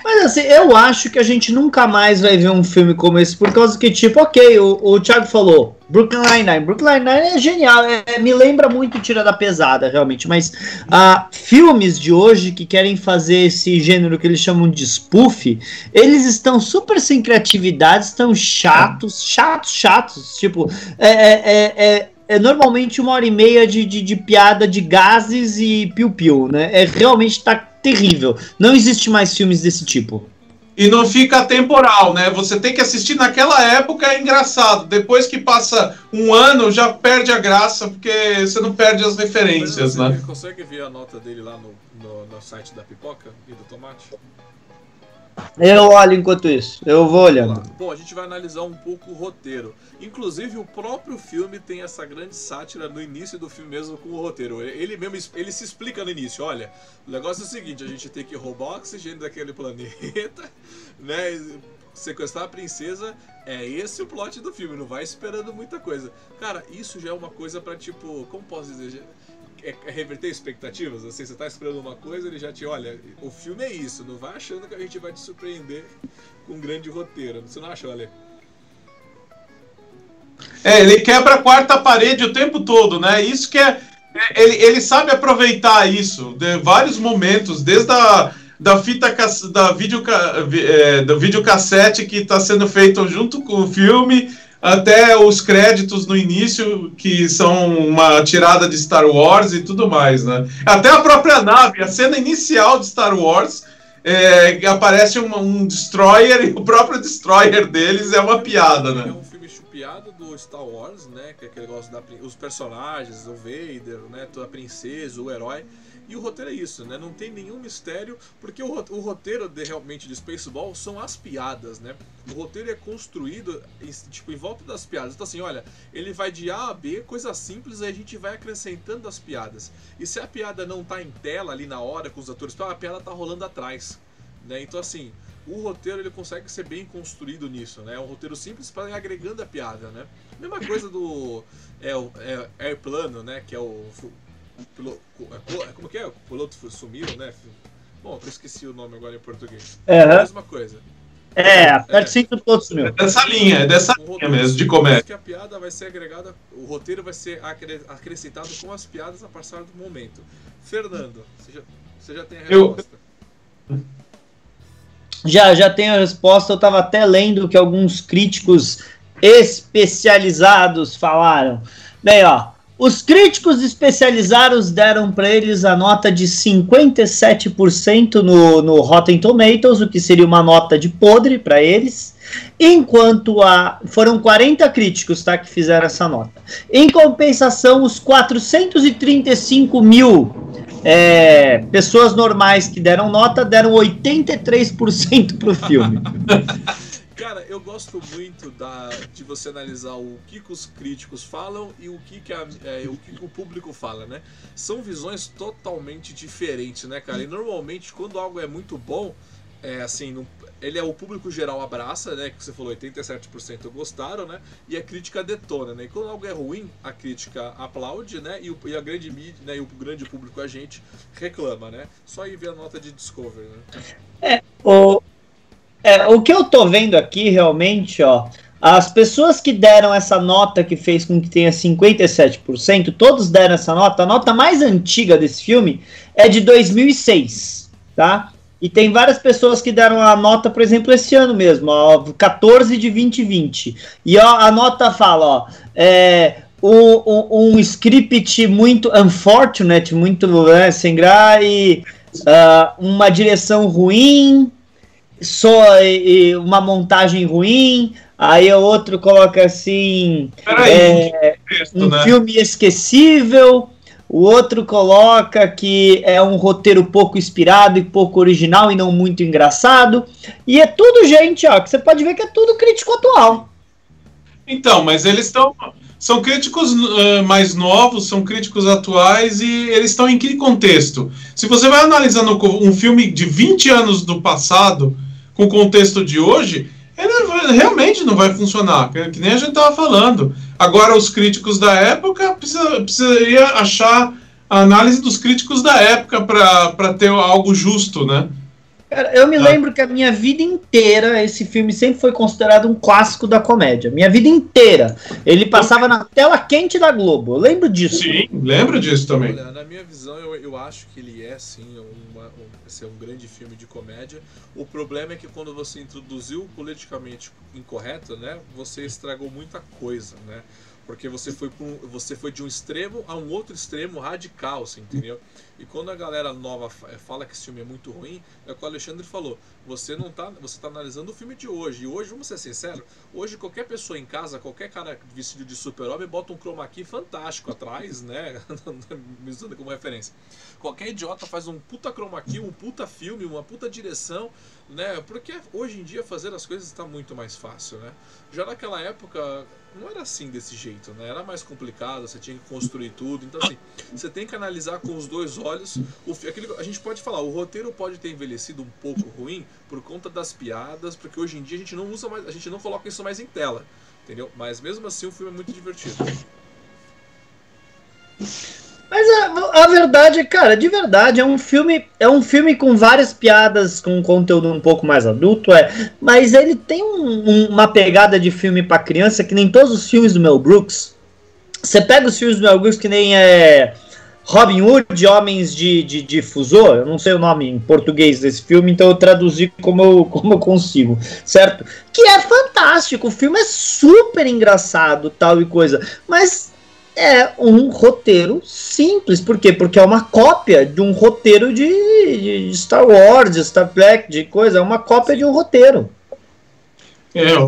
Mas assim, eu acho que a gente nunca mais vai ver um filme como esse, por causa que, tipo, ok, o, o Thiago falou, Brooklyn Nine-Nine. Brooklyn Nine-Nine é genial, é, me lembra muito Tira da Pesada, realmente, mas uh, filmes de hoje que querem fazer esse gênero que eles chamam de spoof, eles estão super sem criatividade, estão chatos, chatos, chatos, tipo, é, é, é, é é normalmente uma hora e meia de, de, de piada de gases e piu-piu, né? É realmente tá terrível. Não existe mais filmes desse tipo. E não fica temporal, né? Você tem que assistir naquela época, é engraçado. Depois que passa um ano, já perde a graça, porque você não perde as referências, Mas, né? Você consegue ver a nota dele lá no, no, no site da pipoca e do tomate? Eu olho enquanto isso. Eu vou olhando. Bom, a gente vai analisar um pouco o roteiro. Inclusive, o próprio filme tem essa grande sátira no início do filme mesmo com o roteiro. Ele mesmo ele se explica no início. Olha, o negócio é o seguinte: a gente tem que roubar o oxigênio daquele planeta, né? Sequestrar a princesa. É esse o plot do filme. Não vai esperando muita coisa. Cara, isso já é uma coisa pra tipo. Como posso dizer? É, é reverter expectativas. Assim, você tá esperando uma coisa, ele já te olha, o filme é isso, não vai achando que a gente vai te surpreender com um grande roteiro. Você não acha, olha? É, ele quebra a quarta parede o tempo todo, né? Isso que é. é ele, ele sabe aproveitar isso de vários momentos, desde a da fita da, vídeo, é, videocassete que está sendo feito junto com o filme, até os créditos no início, que são uma tirada de Star Wars e tudo mais, né? Até a própria nave, a cena inicial de Star Wars, é, aparece um, um destroyer e o próprio destroyer deles é uma piada, né? É um filme chupiado do Star Wars, né? Que é aquele negócio da os personagens, o Vader, né? A princesa, o herói. E o roteiro é isso, né? Não tem nenhum mistério, porque o, o roteiro de, realmente de Spaceball são as piadas, né? O roteiro é construído em, tipo, em volta das piadas. Então assim, olha, ele vai de A a B, coisa simples, aí a gente vai acrescentando as piadas. E se a piada não tá em tela ali na hora com os atores, a piada tá rolando atrás, né? Então assim, o roteiro ele consegue ser bem construído nisso, né? É um roteiro simples para ir agregando a piada, né? Mesma coisa do é, é Airplano, né? Que é o Piloto, é, como que é? O piloto sumiu, né? Bom, eu esqueci o nome agora em português. É a mesma coisa. É, aperte sim que o piloto sumiu. É dessa linha, é dessa um linha mesmo, de comédia. que a piada vai ser agregada, o roteiro vai ser acrescentado com as piadas a passar do momento. Fernando, você já, você já tem a resposta? Eu... Já, já tenho a resposta. Eu estava até lendo que alguns críticos especializados falaram. Bem, ó, os críticos especializados deram para eles a nota de 57% no, no Rotten Tomatoes, o que seria uma nota de podre para eles. Enquanto a. Foram 40 críticos tá, que fizeram essa nota. Em compensação, os 435 mil é, pessoas normais que deram nota deram 83% para o filme. Cara, eu gosto muito da, de você analisar o que, que os críticos falam e o que, que, a, é, o que, que o público fala, né? São visões totalmente diferentes, né, cara? E normalmente, quando algo é muito bom, é assim, não, ele é o público geral abraça, né? Que você falou, 87% gostaram, né? E a crítica detona, né? E quando algo é ruim, a crítica aplaude, né? E, o, e a grande mídia, né? E o grande público, a gente, reclama, né? Só ir ver a nota de Discovery, né? É, o, é, o que eu tô vendo aqui realmente, ó, as pessoas que deram essa nota que fez com que tenha 57%, todos deram essa nota. A nota mais antiga desse filme é de 2006, tá? E tem várias pessoas que deram a nota, por exemplo, esse ano mesmo, ó, 14 de 2020. E ó, a nota fala, ó, é, um, um, script muito unfortunate, muito né, sem graça, e uh, uma direção ruim, só e, uma montagem ruim, aí o outro coloca assim é, texto, um né? filme esquecível, o outro coloca que é um roteiro pouco inspirado e pouco original e não muito engraçado. E é tudo gente, ó, que você pode ver que é tudo crítico atual. Então, mas eles estão são críticos uh, mais novos, são críticos atuais e eles estão em que contexto? Se você vai analisando um filme de 20 anos do passado, com o contexto de hoje, ele realmente não vai funcionar, que nem a gente estava falando. Agora, os críticos da época precisa, precisaria achar a análise dos críticos da época para ter algo justo, né? Cara, eu me ah. lembro que a minha vida inteira esse filme sempre foi considerado um clássico da comédia. Minha vida inteira. Ele passava na tela quente da Globo. Eu lembro disso. Sim, lembro disso também. Olha, na minha visão, eu, eu acho que ele é, sim, um, assim, um grande filme de comédia. O problema é que quando você introduziu o politicamente incorreto, né, você estragou muita coisa, né? Porque você foi, um, você foi de um extremo a um outro extremo radical, você entendeu? E quando a galera nova eh, fala que esse filme é muito ruim, é o que o Alexandre falou. Você não tá, você tá analisando o filme de hoje. E hoje, vamos ser sinceros, hoje qualquer pessoa em casa, qualquer cara vestido de super-homem bota um chroma key fantástico atrás, né? Me usando como referência. Qualquer idiota faz um puta chroma key, um puta filme, uma puta direção, né? Porque hoje em dia fazer as coisas está muito mais fácil, né? Já naquela época, não era assim desse jeito, né? Era mais complicado, você tinha que construir tudo. Então, assim, você tem que analisar com os dois olhos. O, aquele, a gente pode falar, o roteiro pode ter envelhecido um pouco ruim por conta das piadas, porque hoje em dia a gente não usa mais, a gente não coloca isso mais em tela, entendeu? Mas mesmo assim o filme é muito divertido. Mas a, a, verdade, cara, de verdade, é um filme, é um filme com várias piadas, com um conteúdo um pouco mais adulto, é. Mas ele tem um, um, uma pegada de filme para criança que nem todos os filmes do Mel Brooks. Você pega os filmes do Mel Brooks que nem é Robin Hood, Homens de, de, de Fusor, eu não sei o nome em português desse filme, então eu traduzi como eu, como eu consigo, certo? Que é fantástico, o filme é super engraçado, tal e coisa, mas é um roteiro simples. Por quê? Porque é uma cópia de um roteiro de, de Star Wars, de Star Trek, de coisa. É uma cópia de um roteiro. É.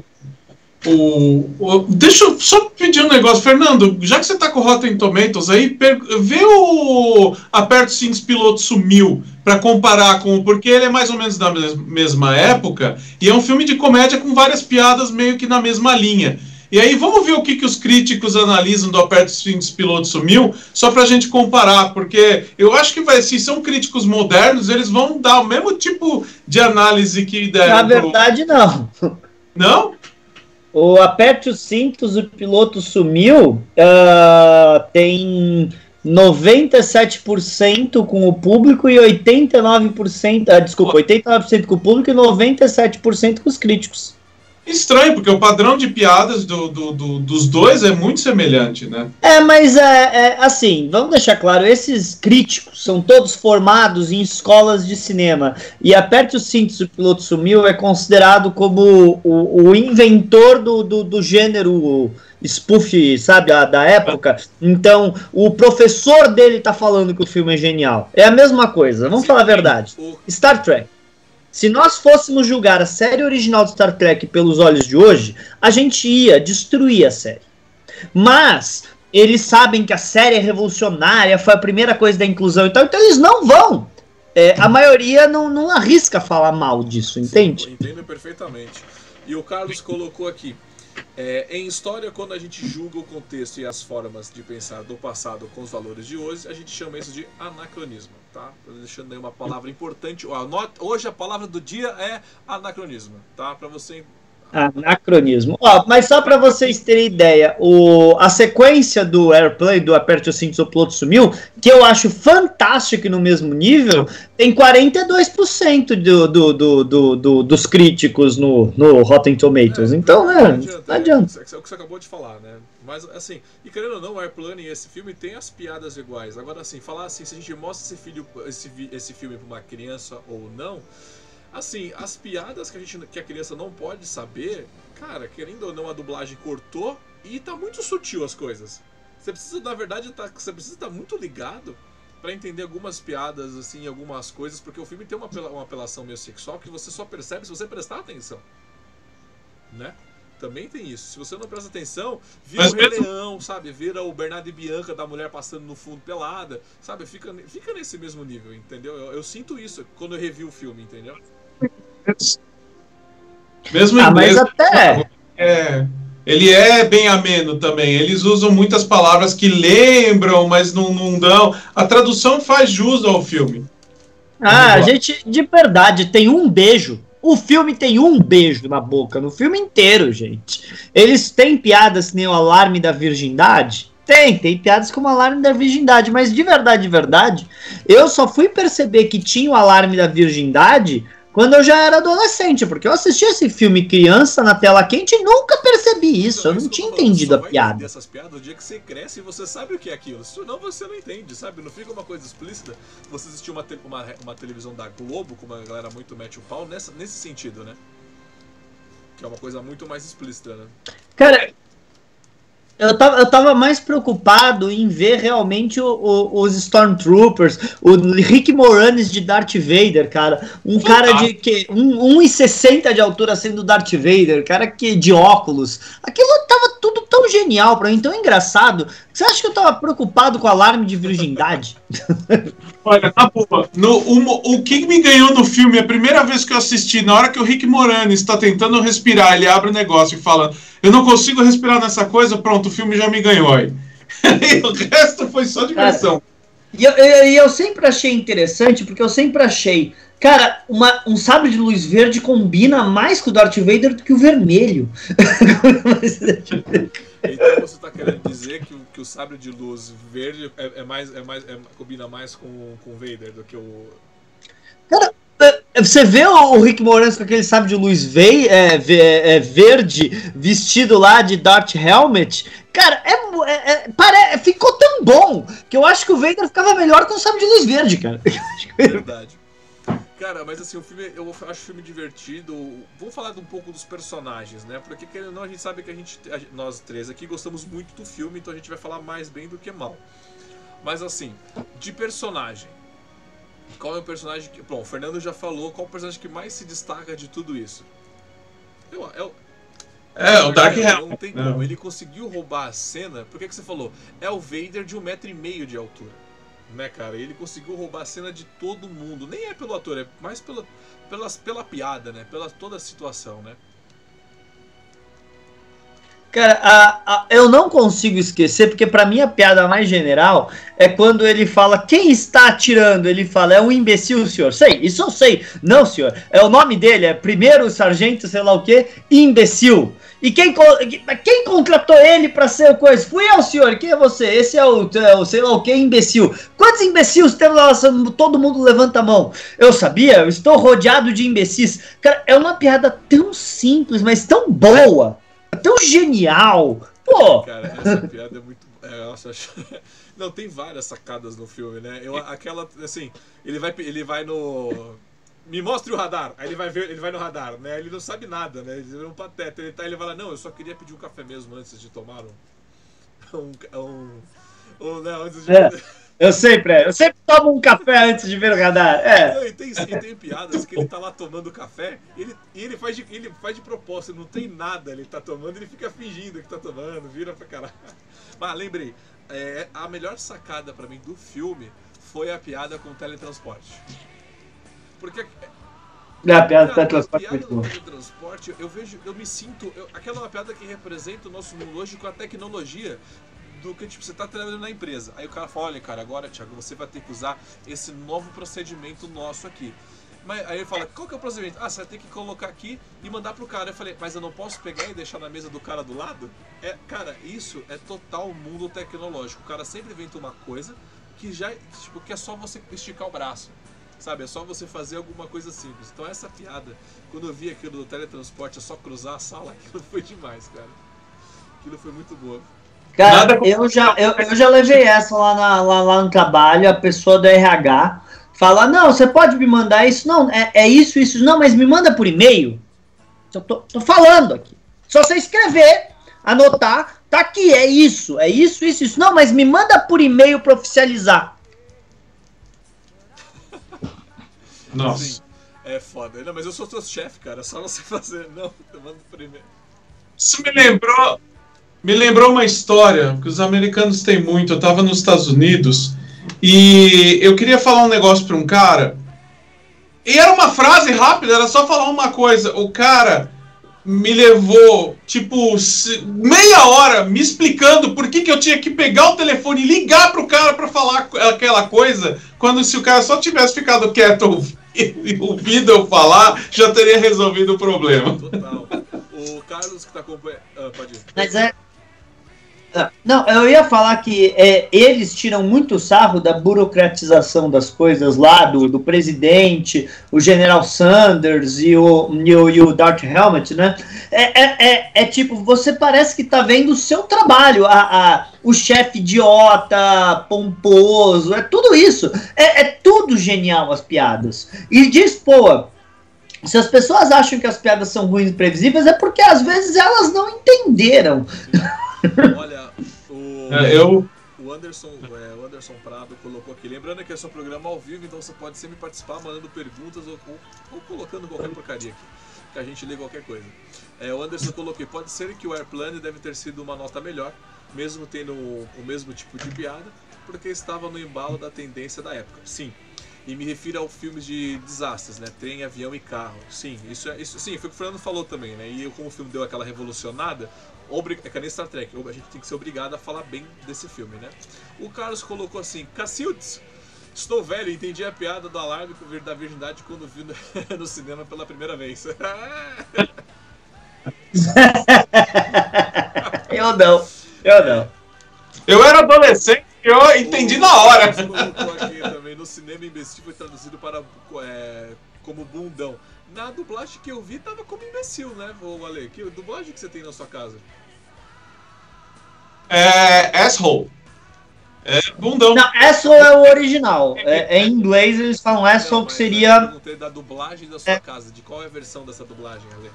O, o, deixa eu só pedir um negócio, Fernando. Já que você tá com o Rotten Tomatoes aí, per, vê o Aperto Sim Piloto Sumiu para comparar com. Porque ele é mais ou menos da mesma época e é um filme de comédia com várias piadas meio que na mesma linha. E aí vamos ver o que, que os críticos analisam do Aperto Sphinx Piloto Sumiu, só para a gente comparar, porque eu acho que vai, se são críticos modernos, eles vão dar o mesmo tipo de análise que deram. Na verdade, pro... não. Não? O Aperte os Cintos, o Piloto Sumiu, uh, tem 97% com o público e 89%, uh, ah, desculpa, 89% com o público e 97% com os críticos. Estranho, porque o padrão de piadas do, do, do, dos dois é muito semelhante, né? É, mas é, é, assim, vamos deixar claro, esses críticos são todos formados em escolas de cinema. E Aperte o Cinto, o Piloto Sumiu é considerado como o, o inventor do, do, do gênero spoof, sabe, a, da época. Então, o professor dele tá falando que o filme é genial. É a mesma coisa, vamos Sim, falar a verdade. Star Trek. Se nós fôssemos julgar a série original de Star Trek pelos olhos de hoje, a gente ia destruir a série. Mas eles sabem que a série é revolucionária, foi a primeira coisa da inclusão e tal, então eles não vão. É, a maioria não, não arrisca falar mal disso, entende? Sim, entendo perfeitamente. E o Carlos colocou aqui. É, em história, quando a gente julga o contexto e as formas de pensar do passado com os valores de hoje, a gente chama isso de anacronismo, tá? Deixando aí uma palavra importante. Hoje a palavra do dia é anacronismo, tá? Para você Anacronismo. Ó, mas só para vocês terem ideia, o, a sequência do Airplay, do Aperte o Cinto, o Piloto Sumiu, que eu acho fantástico no mesmo nível, tem 42% do, do, do, do, do, dos críticos no, no Rotten Tomatoes. É, então, né, não adianta. Não adianta. É, é o que você acabou de falar, né? Mas, assim, e querendo ou não, o Airplane e esse filme tem as piadas iguais. Agora, assim, falar assim, se a gente mostra esse, filho, esse, esse filme para uma criança ou não Assim, as piadas que a, gente, que a criança não pode saber, cara, querendo ou não, a dublagem cortou e tá muito sutil as coisas. Você precisa, na verdade, tá, você precisa estar tá muito ligado para entender algumas piadas, assim, algumas coisas, porque o filme tem uma, uma apelação meio sexual que você só percebe se você prestar atenção. Né? Também tem isso. Se você não presta atenção, vira Mas o Rei mesmo... Leão, sabe? Vira o Bernardo e Bianca da mulher passando no fundo pelada, sabe? Fica, fica nesse mesmo nível, entendeu? Eu, eu sinto isso quando eu revi o filme, entendeu? Mesmo ah, inglês, mas até... é, ele é bem ameno também. Eles usam muitas palavras que lembram, mas não, não dão. A tradução faz jus ao filme. Ah, a gente, de verdade, tem um beijo. O filme tem um beijo na boca, no filme inteiro, gente. Eles têm piadas que nem o alarme da virgindade. Tem, tem piadas como o alarme da virgindade, mas de verdade, de verdade, eu só fui perceber que tinha o alarme da virgindade quando eu já era adolescente, porque eu assisti esse filme criança na tela quente e nunca percebi isso. Então, eu não tinha entendido a piada. essas piadas o dia que você cresce e você sabe o que é aquilo. Senão você não entende, sabe? Não fica uma coisa explícita. Você assistiu uma, te uma, uma, televisão da Globo, como a galera muito mete o pau, nessa, nesse sentido, né? Que é uma coisa muito mais explícita, né? Cara, eu tava, eu tava mais preocupado em ver realmente o, o, os Stormtroopers, o Rick Moranis de Darth Vader, cara. Um cara de que um, 1,60 de altura sendo Darth Vader, cara que de óculos. Aquilo tava genial para mim, tão engraçado. Você acha que eu tava preocupado com o alarme de virgindade? Olha, tá boa. No, o, o que me ganhou no filme, a primeira vez que eu assisti, na hora que o Rick Moranis está tentando respirar, ele abre o negócio e fala: Eu não consigo respirar nessa coisa, pronto, o filme já me ganhou aí. e o resto foi só diversão. E eu, eu, eu, sempre achei interessante, porque eu sempre achei. Cara, uma, um sabre de luz verde combina mais com o Darth Vader do que o vermelho. então você está querendo dizer que, que o sabre de luz verde é, é mais, é mais, é, combina mais com, com o Vader do que o. Cara, é, você vê o Rick Moranis com aquele sabre de luz ve é, é, é, verde, vestido lá de Darth Helmet. Cara, é, é, é pare, ficou tão bom que eu acho que o Vader ficava melhor com o sabre de luz verde, cara. Verdade. Cara, mas assim, o filme, eu acho o filme divertido. Vamos falar um pouco dos personagens, né? Porque querendo ou não, a gente sabe que a gente, nós três aqui gostamos muito do filme, então a gente vai falar mais bem do que mal. Mas assim, de personagem. Qual é o personagem que. Bom, o Fernando já falou qual é o personagem que mais se destaca de tudo isso. Eu, eu, é, o Dark Hell. Não tem como. Ele conseguiu roubar a cena. Por que, que você falou? É o Vader de um metro e meio de altura né, cara? Ele conseguiu roubar a cena de todo mundo. Nem é pelo ator, é mais pela, pela, pela piada, né? Pela toda a situação, né? Cara, a, a, eu não consigo esquecer, porque para mim a piada mais general é quando ele fala quem está atirando. Ele fala, é um imbecil, senhor. Sei, isso eu sei. Não, senhor. É o nome dele, é primeiro sargento, sei lá o que, imbecil. E quem, quem contratou ele para ser coisa? Fui eu, senhor. Quem é você? Esse é o, é o sei lá o que, imbecil. Quantos imbecis temos lá? Todo mundo levanta a mão. Eu sabia, eu estou rodeado de imbecis. Cara, é uma piada tão simples, mas tão boa. Tão genial. Pô. Cara, essa piada é muito. É, nossa, Não, tem várias sacadas no filme, né? Eu, aquela, assim, ele vai, ele vai no me mostre o radar. Aí ele vai ver, ele vai no radar, né? Ele não sabe nada, né? Ele é um pateta. Ele tá, ele fala, não, eu só queria pedir um café mesmo antes de tomar um. Um. um, um né, antes de... É, eu sempre, eu sempre tomo um café antes de ver o radar. É. Não, e, tem, e tem piadas que ele tá lá tomando café e ele, e ele, faz de, ele faz de propósito, não tem nada, ele tá tomando, ele fica fingindo que tá tomando, vira pra caralho. Mas lembrei, é, a melhor sacada para mim do filme foi a piada com o teletransporte. Porque. É, a piada do teletransporte. A piada do teletransporte, eu vejo, eu me sinto. Eu, aquela é uma piada que representa o nosso mundo hoje com a tecnologia do que tipo, você está trabalhando na empresa. Aí o cara fala, olha, cara, agora, Thiago, você vai ter que usar esse novo procedimento nosso aqui. Mas aí ele fala, qual que é o procedimento? Ah, você vai ter que colocar aqui e mandar pro cara. Eu falei, mas eu não posso pegar e deixar na mesa do cara do lado? É, cara, isso é total mundo tecnológico. O cara sempre inventa uma coisa que já, tipo, que é só você esticar o braço. Sabe, é só você fazer alguma coisa simples. Então essa piada, quando eu vi aquilo do teletransporte, é só cruzar a sala, aquilo foi demais, cara. Aquilo foi muito boa. Cara, eu já, eu, eu já levei essa lá, na, lá, lá no trabalho, a pessoa do RH fala, não, você pode me mandar isso? Não, é, é isso, isso, não, mas me manda por e-mail. Eu tô, tô falando aqui. Só você escrever, anotar, tá aqui, é isso, é isso, isso, isso. Não, mas me manda por e-mail para oficializar. Nossa. Assim, é foda. Não, mas eu sou teu chefe, cara. É só você fazer. Não, eu mando primeiro. Isso me lembrou. Me lembrou uma história que os americanos têm muito. Eu estava nos Estados Unidos e eu queria falar um negócio para um cara. E era uma frase rápida, era só falar uma coisa. O cara me levou, tipo, meia hora me explicando por que, que eu tinha que pegar o telefone e ligar pro cara para falar aquela coisa, quando se o cara só tivesse ficado quieto e ouvido eu falar, já teria resolvido o problema. Total. O Carlos que tá acompanhando. Ah, pode ir. Mas é. Ah, não, eu ia falar que é, eles tiram muito sarro da burocratização das coisas lá, do, do presidente, o General Sanders e o, e o, e o Darth Helmet, né? É, é, é, é, tipo, você parece que tá vendo o seu trabalho, a, a, o chefe idiota, pomposo, é tudo isso. É, é tudo genial as piadas. E diz, pô, se as pessoas acham que as piadas são ruins e previsíveis, é porque às vezes elas não entenderam. Olha, É, eu, O Anderson, é, o Anderson Prado colocou aqui. Lembrando que esse é um programa ao vivo, então você pode sempre participar mandando perguntas ou, ou- ou colocando qualquer porcaria aqui. Que a gente lê qualquer coisa. É, o Anderson colocou. Pode ser que o Airplane deve ter sido uma nota melhor, mesmo tendo o, o mesmo tipo de piada, porque estava no embalo da tendência da época. Sim. E me refiro aos filmes de desastres, né? Trem, avião e carro. Sim, isso é. Isso, sim, foi o que o Fernando falou também, né? E como o filme deu aquela revolucionada, obri- é que nem Star Trek, a gente tem que ser obrigado a falar bem desse filme, né? O Carlos colocou assim, Cacildes, estou velho e entendi a piada do alarme da virgindade quando vi no- no cinema pela primeira vez. Eu não. Eu não. eu era adolescente e eu entendi na hora. No cinema imbecil foi traduzido para é, como bundão. Na dublagem que eu vi tava como imbecil, né, ô Ale? Que dublagem que você tem na sua casa? É. Asshole. É bundão. Não, asshole é o original. É, é em inglês eles falam asshole, Não, que seria. Eu perguntei da dublagem da sua É. casa. De qual é a versão dessa dublagem, Ale?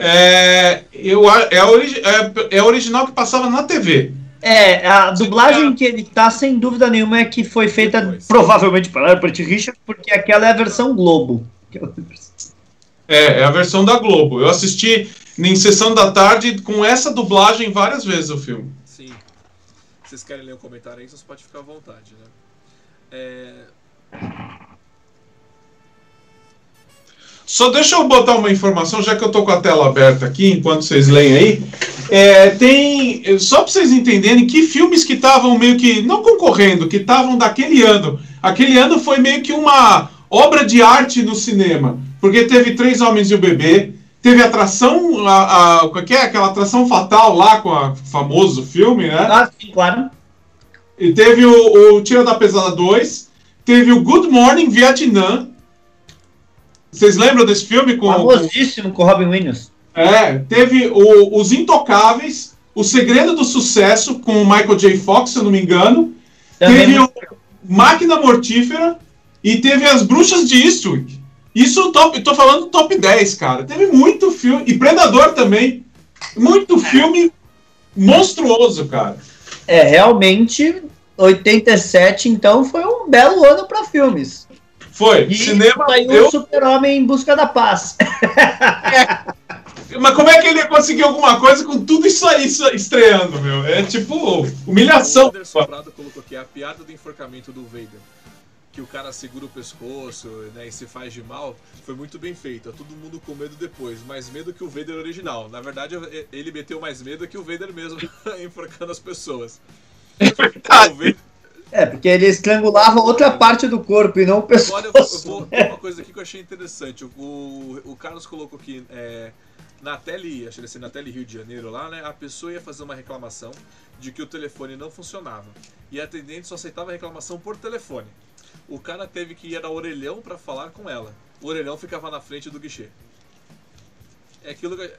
É, eu, é, a origi- é, é original que passava na TV. É, a dublagem que ele tá, sem dúvida nenhuma, é que foi feita Depois. provavelmente pela Herbert Richard, porque aquela é a versão Globo. É, é a versão da Globo. Eu assisti em sessão da tarde com essa dublagem várias vezes o filme. Sim. Se vocês querem ler o comentário aí, vocês podem ficar à vontade, né? É... Só deixa eu botar uma informação, já que eu tô com a tela aberta aqui, enquanto vocês leem aí. É, tem. Só para vocês entenderem que filmes que estavam meio que. Não concorrendo, que estavam daquele ano. Aquele ano foi meio que uma obra de arte no cinema. Porque teve Três Homens e o Bebê. Teve atração. A, a, que é? Aquela atração fatal lá com o famoso filme, né? Ah, sim, claro. E teve o, o Tira da Pesada 2. Teve o Good Morning Vietnã. Vocês lembram desse filme com, Famosíssimo com Robin Williams. é, teve o- Os Intocáveis, O Segredo do Sucesso com o Michael J. Fox, se eu não me engano. Também teve o Máquina Mortífera e teve As Bruxas de Eastwick. Isso top, tô falando top 10, cara. Teve muito filme. E Predador também. Muito filme monstruoso, cara. É, realmente, 87, então, foi um belo ano para filmes. Foi. E Cinema. saiu Eu, o Super-Homem em busca da paz. mas como é que ele ia conseguir alguma coisa com tudo isso aí estreando, meu? É tipo O humilhação. Anderson Prado colocou aqui a piada do enforcamento do Vader. Que o cara segura o pescoço né, e se faz de mal, foi muito bem feita. Todo mundo com medo depois, mais medo que o Vader original. Na verdade, ele meteu mais medo que o Vader mesmo, enforcando as pessoas. É O verdade. Vader- É, porque ele estrangulava outra parte do corpo e não o Agora eu vou, eu vou tem uma coisa aqui que eu achei interessante. O, o, o Carlos colocou aqui é, na tele, acho que assim, na tele Rio de Janeiro lá, né? A pessoa ia fazer uma reclamação de que o telefone não funcionava. E a atendente só aceitava a reclamação por telefone. O cara teve que ir ao orelhão para falar com ela. O orelhão ficava na frente do guichê. É aquilo que.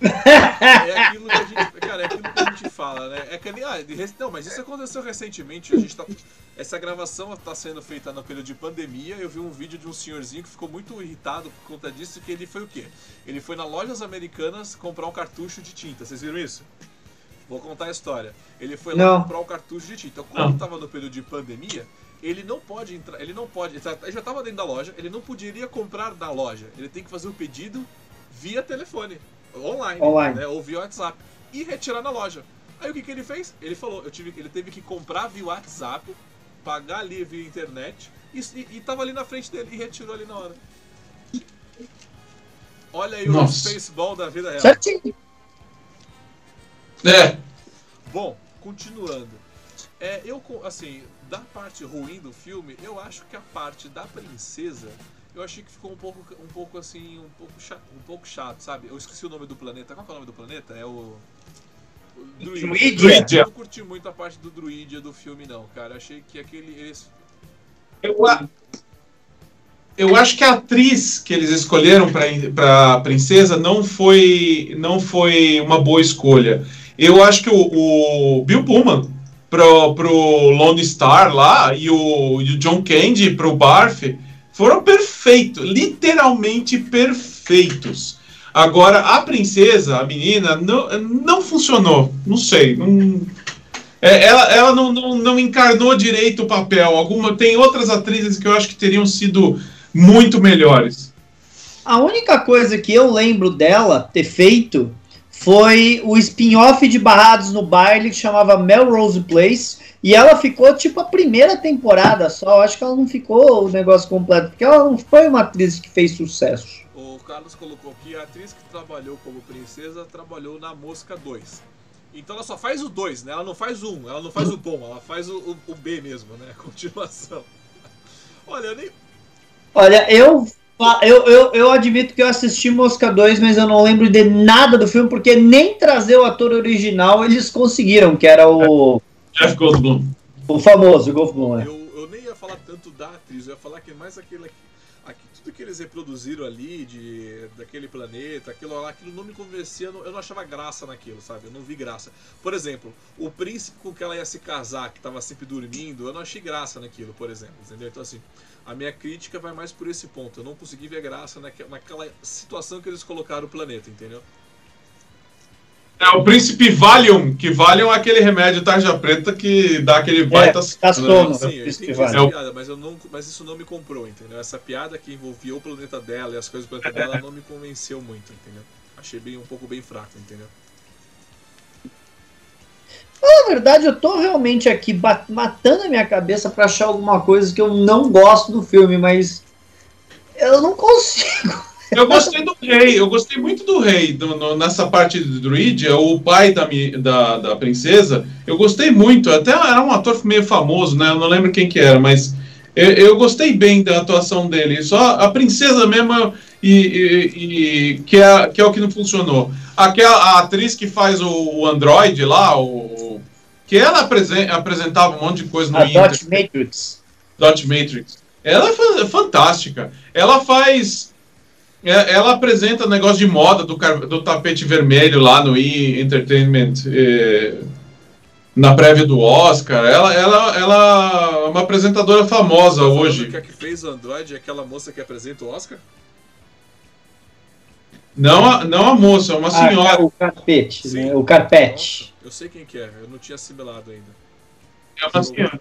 É aquilo que a gente. Cara, é aquilo que a gente fala, né? É que nem. Ah, não, mas isso aconteceu recentemente. A gente tá. Essa gravação está sendo feita no período de pandemia. Eu vi um vídeo de um senhorzinho que ficou muito irritado por conta disso. Que ele foi o quê? Ele foi na lojas americanas comprar um cartucho de tinta. Vocês viram isso? Vou contar a história. Ele foi lá Não. comprar o cartucho de tinta. Ele estava no período de pandemia, ele não pode entrar. Ele não pode. Ele tá- ele já estava dentro da loja. Ele não poderia comprar na loja. Ele tem que fazer o pedido via telefone, online, Online. Né, ou via WhatsApp e retirar na loja. Aí o que, que ele fez? Ele falou, eu tive, ele teve que comprar via WhatsApp, pagar ali via internet e, e, e tava ali na frente dele e retirou ali na hora. Olha aí Nossa. o Spaceball da vida real. Certinho. É. Bom, continuando. É, eu, assim, da parte ruim do filme, eu acho que a parte da princesa, eu achei que ficou um pouco, um pouco assim, um pouco, chato, um pouco chato, sabe? Eu esqueci o nome do planeta. Qual que é o nome do planeta? É o... o Druídia. Druídia. Eu não curti muito a parte do Druídia do filme, não, cara. Achei que aquele... Eles... Eu, a- eu acho que a atriz que eles escolheram para princesa não foi não foi uma boa escolha. Eu acho que o, o Bill Pullman pro, pro Lone Star lá e o, e o John Candy pro Barf foram perfeitos, literalmente perfeitos. Agora, a princesa, a menina, não, não funcionou. Não sei. Não, é, ela ela não, não, não encarnou direito o papel. Alguma, tem outras atrizes que eu acho que teriam sido muito melhores. A única coisa que eu lembro dela ter feito foi o spin-off de Barrados no Baile que chamava Melrose Place. E ela ficou tipo a primeira temporada só. Acho que ela não ficou o negócio completo, porque ela não foi uma atriz que fez sucesso. O Carlos colocou aqui: a atriz que trabalhou como princesa trabalhou na Mosca 2. Então ela só faz o 2, né? Ela não faz o 1, um, ela não faz o bom, ela faz o, o, o B mesmo, né? A continuação. Olha, eu nem. Olha, eu eu, eu, eu admito que eu assisti Mosca 2, mas eu não lembro de nada do filme, porque nem trazer o ator original eles conseguiram, que era o. Jeff Goldblum. O famoso Goldblum, né? Eu, eu nem ia falar tanto da atriz, eu ia falar que mais aquele tudo que eles reproduziram ali de daquele planeta, aquilo lá, aquilo não me convencia, eu não, achava graça naquilo, sabe? Eu não vi graça. Por exemplo, o príncipe com que ela ia se casar, que estava sempre dormindo, eu não achei graça naquilo, por exemplo, entendeu? Então assim, a minha crítica vai mais por esse ponto. Eu não consegui ver graça naquela situação que eles colocaram o planeta, entendeu? É o príncipe Valium, que Valium é aquele remédio tarja preta que dá aquele baita... É, tá sono, Sim, eu entendi essa é piada, mas, eu não, mas isso não me comprou, entendeu? Essa piada que envolvia o planeta dela e as coisas do planeta dela não me convenceu muito, entendeu? Achei bem, um pouco bem fraco, entendeu? Na verdade, eu tô realmente aqui matando a minha cabeça para achar alguma coisa que eu não gosto do filme, mas eu não consigo. Eu gostei do rei, eu gostei muito do rei do, no, nessa parte do druid, é o pai da, da, da princesa. Eu gostei muito, até era um ator meio famoso, né? Eu não lembro quem que era, mas eu, eu gostei bem da atuação dele. Só a princesa mesmo e, e, e que, é, que é o que não funcionou. Aquela a atriz que faz o, o Android lá, o, que ela apresen, apresentava um monte de coisa no a Inter. Dot Matrix. Dot Matrix. Ela é fantástica. Ela faz ela apresenta negócio de moda do, do tapete vermelho lá no E! Entertainment é, na prévia do Oscar. Ela, ela, ela é uma apresentadora famosa hoje. Que a que fez o Android é aquela moça que apresenta o Oscar? Não a, não a moça, é uma ah, senhora. o carpete, né? O carpete. Eu sei quem que é, eu não tinha assimilado ainda. É uma senhora.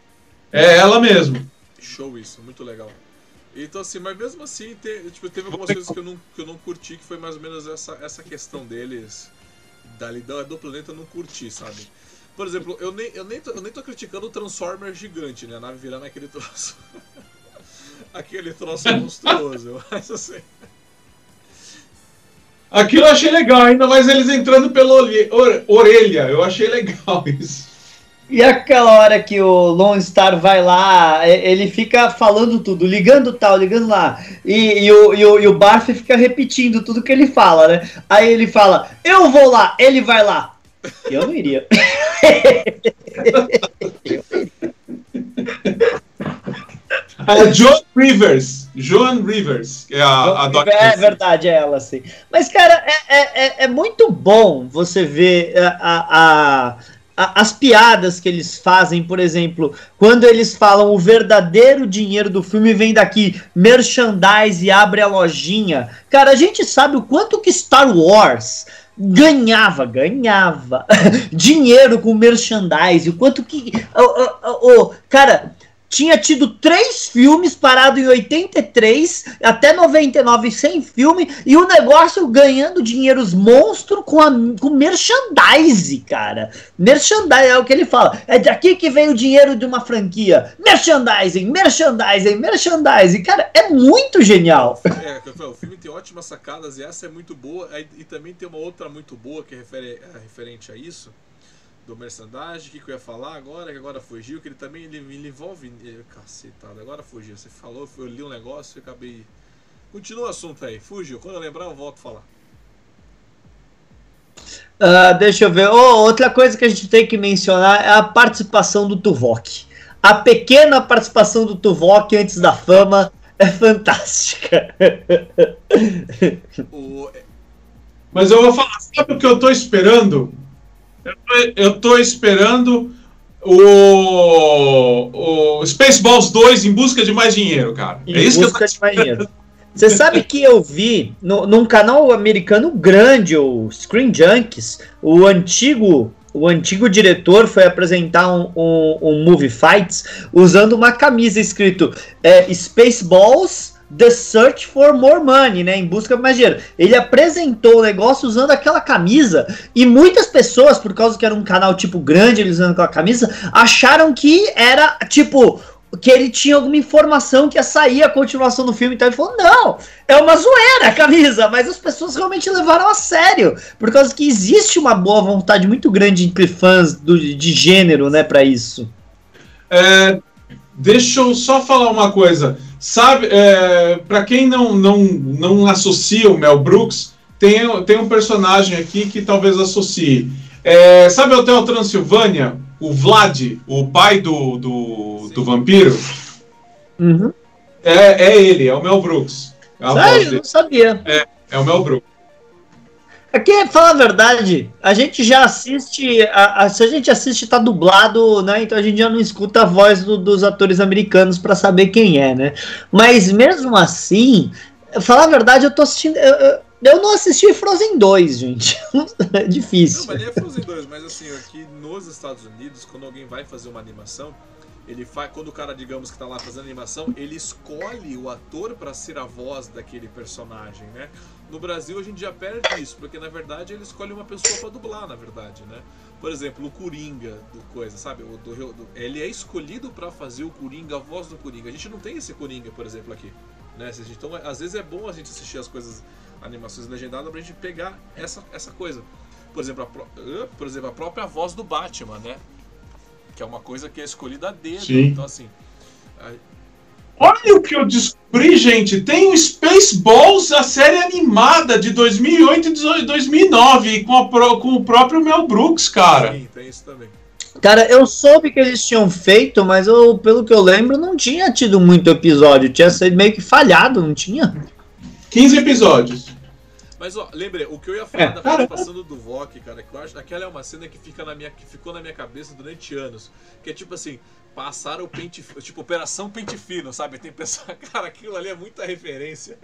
É ela mesmo. Show isso, muito legal. Então assim, mas mesmo assim, te, tipo, teve algumas coisas que eu, não, que eu não curti, que foi mais ou menos essa, essa questão deles, dali do, do planeta, eu não curti, sabe? Por exemplo, eu nem, eu, nem tô, eu nem tô criticando o Transformer gigante, né? A nave virando aquele troço. aquele troço monstruoso, mas assim. Aquilo eu achei legal, ainda mais eles entrando pela orelha. Eu achei legal isso. E aquela hora que o Lone Star vai lá, ele fica falando tudo, ligando tal, ligando lá. E, e, o, e, o, e o Barf fica repetindo tudo que ele fala, né? Aí ele fala, eu vou lá, ele vai lá. Eu não iria. A Joan Rivers. Joan Rivers, que é a, a Doc É verdade, é ela, sim. Mas, cara, é, é, é, é muito bom você ver a, a, as piadas que eles fazem, por exemplo, quando eles falam o verdadeiro dinheiro do filme vem daqui, merchandise e abre a lojinha. Cara, a gente sabe o quanto que Star Wars ganhava, ganhava dinheiro com merchandise, o quanto que. Oh, oh, oh, cara, tinha tido três filmes parado em 83 até 99 sem filme e o negócio ganhando dinheiros monstro com, a, com merchandise, cara. Merchandise é o que ele fala. É daqui que vem o dinheiro de uma franquia. Merchandising, merchandising, merchandising. Cara, é muito genial. É, o filme tem ótimas sacadas e essa é muito boa. E também tem uma outra muito boa que é, refere, é referente a isso do merchandising, o que, que, eu ia falar agora, que agora fugiu, que ele também ele, ele envolve. Cacetado, agora fugiu. Você falou, eu li um negócio e acabei. Continua o assunto aí, fugiu. Quando eu lembrar, eu volto a falar. Uh, deixa eu ver. Oh, outra coisa que a gente tem que mencionar é a participação do Tuvok. A pequena participação do Tuvok antes da fama é fantástica. O... Mas eu vou falar, sabe o que eu tô esperando? Eu tô esperando o, o Spaceballs 2 em busca de mais dinheiro, cara. Em é isso busca que eu tô de mais dinheiro. Você sabe que eu vi no, num canal americano grande, o Screen Junkies, o antigo o antigo diretor foi apresentar um, um, um Movie Fights usando uma camisa escrito é, Spaceballs The Search for More Money, né? Em busca de mais dinheiro. Ele apresentou o negócio usando aquela camisa e muitas pessoas, por causa que era um canal tipo grande, eles usando aquela camisa, acharam que era tipo que ele tinha alguma informação que ia sair a continuação do filme, então ele falou: não, é uma zoeira a camisa, mas as pessoas realmente levaram a sério, por causa que existe uma boa vontade muito grande entre fãs do, de gênero, né, para isso. É, deixa eu só falar uma coisa. Sabe, é, para quem não, não, não associa o Mel Brooks, tem, tem um personagem aqui que talvez associe. É, sabe o Hotel Transilvânia? O Vlad, o pai do, do, do vampiro? Uhum. É, é ele, é o Mel Brooks. É Sério? Não sabia. É, é o Mel Brooks. Aqui, fala a verdade, a gente já assiste, a, a, se a gente assiste tá dublado, né? Então a gente já não escuta a voz do, dos atores americanos para saber quem é, né? Mas mesmo assim, falar a verdade, eu tô assistindo. Eu, eu, eu não assisti Frozen 2, gente. é difícil. Não, mas nem é Frozen 2, mas assim, aqui nos Estados Unidos, quando alguém vai fazer uma animação, ele faz, quando o cara, digamos, que está lá fazendo animação, ele escolhe o ator para ser a voz daquele personagem, né? No Brasil a gente já perde isso, porque na verdade ele escolhe uma pessoa para dublar, na verdade, né? Por exemplo, o Coringa do coisa, sabe? O do, do, ele é escolhido para fazer o Coringa, a voz do Coringa. A gente não tem esse Coringa, por exemplo, aqui, né? Então, às vezes é bom a gente assistir as coisas, animações legendadas, pra gente pegar essa, essa coisa. Por exemplo, a, por exemplo, a própria voz do Batman, né? Que é uma coisa que é escolhida dele. Sim. Então, assim. A... Olha o que eu descobri, gente. Tem o Spaceballs, a série animada de 2008 e 2009, com, a, com o próprio Mel Brooks, cara. Sim, tem isso também. Cara, eu soube que eles tinham feito, mas eu, pelo que eu lembro, não tinha tido muito episódio. Tinha sido meio que falhado, não tinha? 15 episódios. Mas ó, lembrei, o que eu ia falar é, da participação do Duvok, cara, que eu acho aquela é uma cena que fica na minha que ficou na minha cabeça durante anos, que é tipo assim, passaram o pente, tipo operação pente fino, sabe? Tem pessoa, cara, aquilo ali é muita referência.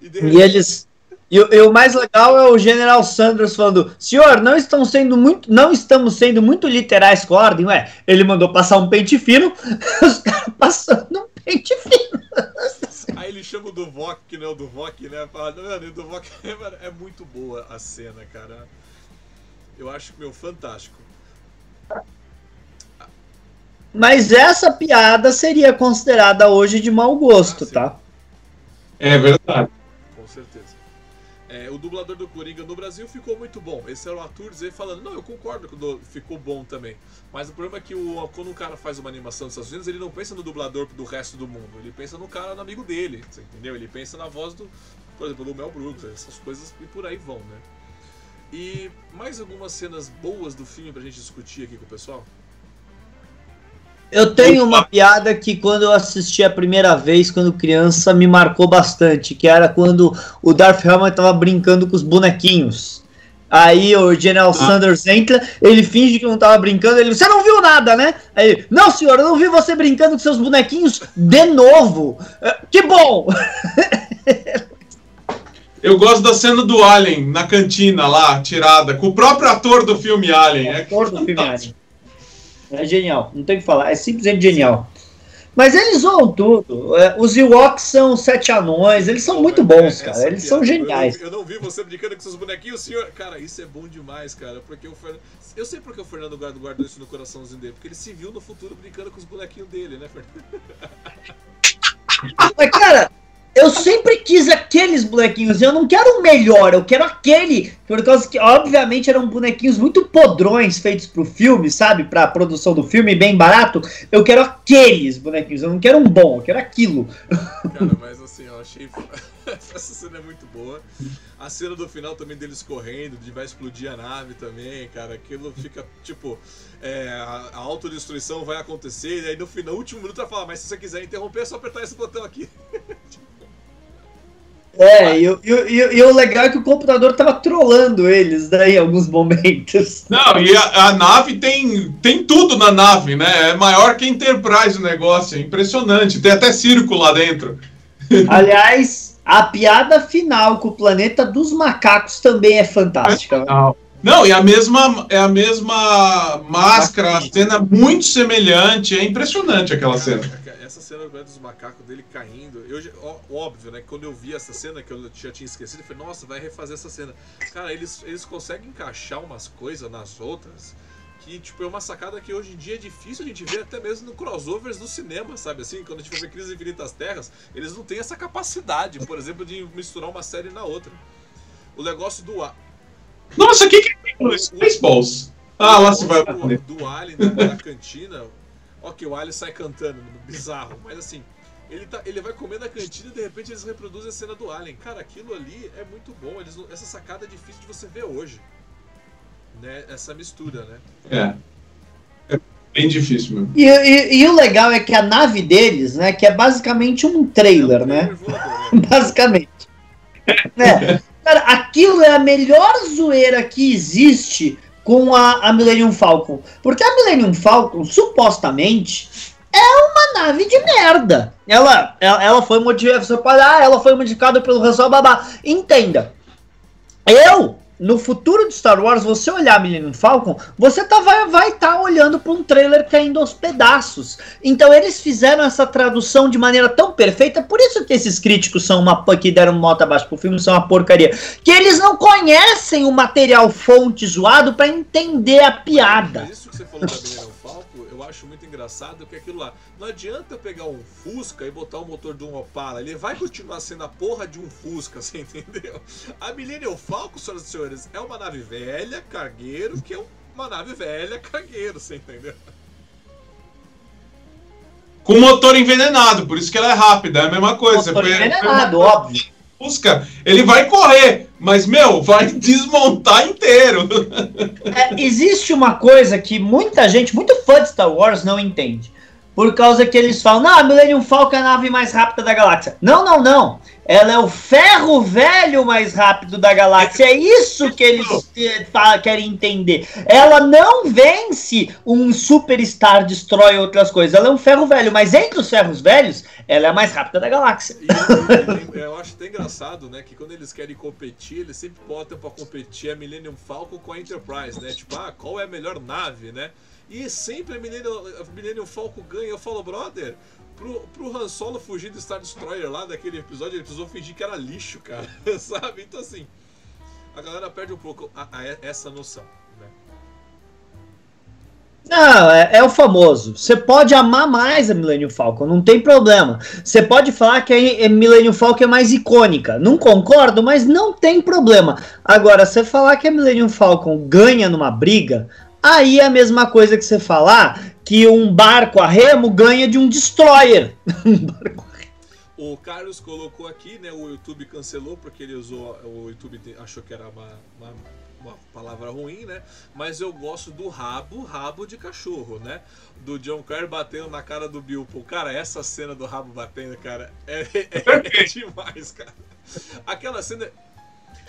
e, e eles e, e, o mais legal é o General Sanders falando: Senhor, não estão sendo muito, não estamos sendo muito literais com a ordem, ué. Ele mandou passar um pente fino, os caras passando um pente fino. Aí ele chama o Duvok, que não é o Duvok, né? Fala, mano, o Duvok é, é muito boa a cena, cara. Eu acho, meu, fantástico. Mas essa piada seria considerada hoje de mau gosto, ah, tá? É verdade. É, o dublador do Coringa no Brasil ficou muito bom. Esse era o Arthur dizer falando, não, eu concordo que ficou bom também. Mas o problema é que o, quando um cara faz uma animação dos Estados Unidos, ele não pensa no dublador do resto do mundo. Ele pensa no cara, no amigo dele, entendeu? Ele pensa na voz do, por exemplo, do Mel Brooks, essas coisas e por aí vão, né? E mais algumas cenas boas do filme pra gente discutir aqui com o pessoal? Eu tenho uma piada que quando eu assisti a primeira vez, quando criança, me marcou bastante, que era quando o Darth Helmet tava brincando com os bonequinhos. Aí o General ah. Sanders entra, ele finge que não tava brincando, ele, você não viu nada, né? Aí ele, não senhor, eu não vi você brincando com seus bonequinhos de novo. É, que bom! Eu gosto da cena do Alien na cantina lá, tirada, com o próprio ator do filme Alien. É, ator do filme Alien. É genial, não tem o que falar, é simplesmente genial. Mas eles zoam tudo. É, os Ewoks são sete anões, eles são muito bons, cara. Eles são geniais. Eu, eu, não vi você brincando com seus bonequinhos, senhor. Cara, isso é bom demais, cara. Porque o Fernando. Eu sei porque o Fernando guardou, guardou isso no coraçãozinho dele. Porque ele se viu no futuro brincando com os bonequinhos dele, né, Fernando? Mas, cara, eu sempre quis aqueles bonequinhos. Eu não quero o melhor, eu quero aquele. Por causa que, obviamente, eram bonequinhos muito podrões feitos pro filme, sabe? Pra produção do filme, bem barato. Eu quero aqueles bonequinhos. Eu não quero um bom, eu quero aquilo. Cara, mas assim, eu achei. Essa cena é muito boa. A cena do final também deles correndo, de vai explodir a nave também, cara. Aquilo fica tipo. É, a, autodestruição vai acontecer, e aí no final, no último minuto, ela fala: Mas se você quiser interromper, é só apertar esse botão aqui. É, e, e, e, e, o legal é que o computador tava trolando eles daí em alguns momentos. Não, e a, a, nave tem, tem tudo na nave, né? É maior que a Enterprise o negócio, é impressionante. Tem até circo lá dentro. Aliás, a piada final com o planeta dos macacos também é fantástica. Não, não e a mesma, é a mesma máscara, a cena muito semelhante. É impressionante aquela cena. Essa cena dos macacos dele caindo, eu, óbvio, né? Quando eu vi essa cena, que eu já tinha esquecido, eu falei, nossa, vai refazer essa cena. Cara, eles, eles conseguem encaixar umas coisas nas outras que, tipo, é uma sacada que hoje em dia é difícil a gente ver até mesmo no crossovers do cinema, sabe assim? Quando a gente for ver Crise Infinitas Terras, eles não têm essa capacidade, por exemplo, de misturar uma série na outra. O negócio do... Nossa, o que que é Spaceballs? Ah, lá se vai... Do, do Alien na, na cantina... Ok, o Alien sai cantando, bizarro, mas assim... Ele, tá, ele vai comer na cantina e de repente eles reproduzem a cena do Alien. Cara, aquilo ali é muito bom. Eles, essa sacada é difícil de você ver hoje né, essa mistura, né? É. É bem difícil mesmo. E, e, e, o legal é que a nave deles, né, que é basicamente um trailer, é um né? Voador, né? basicamente. É. Cara, aquilo é a melhor zoeira que existe com a, a Millennium Falcon. Porque a Millennium Falcon, supostamente, é uma nave de merda. Ela, ela, ela foi modificada. Ela foi modificada pelo Hansel Babá. Entenda. Eu no futuro de Star Wars, você olhar Millennium Falcon, você tá, vai estar tá olhando para um trailer caindo aos pedaços. Então eles fizeram essa tradução de maneira tão perfeita, por isso que esses críticos são uma que deram nota abaixo pro filme, são uma porcaria. Que eles não conhecem o material fonte zoado para entender a piada. Isso que você falou eu acho muito engraçado que aquilo lá. Não adianta pegar um Fusca e botar o motor de um Opala. Ele vai continuar sendo a porra de um Fusca, você entendeu? A Millennium Falcon, senhoras e senhores, é uma nave velha, cargueiro, que é uma nave velha, cargueiro, você entendeu? Com motor envenenado, por isso que ela é rápida, é a mesma coisa. Motor envenenado, óbvio. Fusca, ele vai correr, mas, meu, vai desmontar inteiro. É, existe uma coisa que muita gente, muito fã de Star Wars, não entende por causa que eles falam, não, a Millennium Falcon é a nave mais rápida da galáxia. Não, não, não. Ela é o ferro velho mais rápido da galáxia. É isso que eles querem entender. Ela não vence um Superstar Destroy outras coisas. Ela é um ferro velho, mas entre os ferros velhos, ela é a mais rápida da galáxia. E, eu acho até engraçado, né, que quando eles querem competir, eles sempre botam para competir a Millennium Falcon com a Enterprise, né? Tipo, ah, qual é a melhor nave, né? E sempre a Millennium, a Millennium Falcon ganha. Eu falo, brother, pro, pro Han Solo fugir do Star Destroyer lá daquele episódio, ele precisou fingir que era lixo, cara. Sabe? Então assim, a galera perde um pouco a, a, essa noção. Né? Não, é, é, o famoso. Você pode amar mais a Millennium Falcon, não tem problema. Você pode falar que a Millennium Falcon é mais icônica. Não concordo, mas não tem problema. Agora, você falar que a Millennium Falcon ganha numa briga, Aí é a mesma coisa que você falar que um barco a remo ganha de um destroyer. o Carlos colocou aqui, né? O YouTube cancelou porque ele usou. O YouTube achou que era uma, uma, uma palavra ruim, né? Mas eu gosto do rabo, rabo de cachorro, né? Do John Kerr batendo na cara do Bilbo. Cara, essa cena do rabo batendo, cara, é, é, é demais, cara. Aquela cena.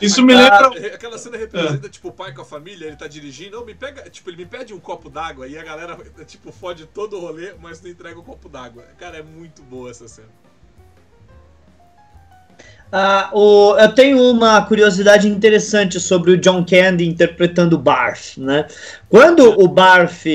Isso me lembra. Aquela cena representa, é. tipo, o pai com a família, ele tá dirigindo, me pega, tipo, ele me pede um copo d'água e a galera, tipo, fode todo o rolê, mas não entrega o um copo d'água. Cara, é muito boa essa cena. Ah, o, eu tenho uma curiosidade interessante sobre o John Candy interpretando o Barf, né? Quando o Barf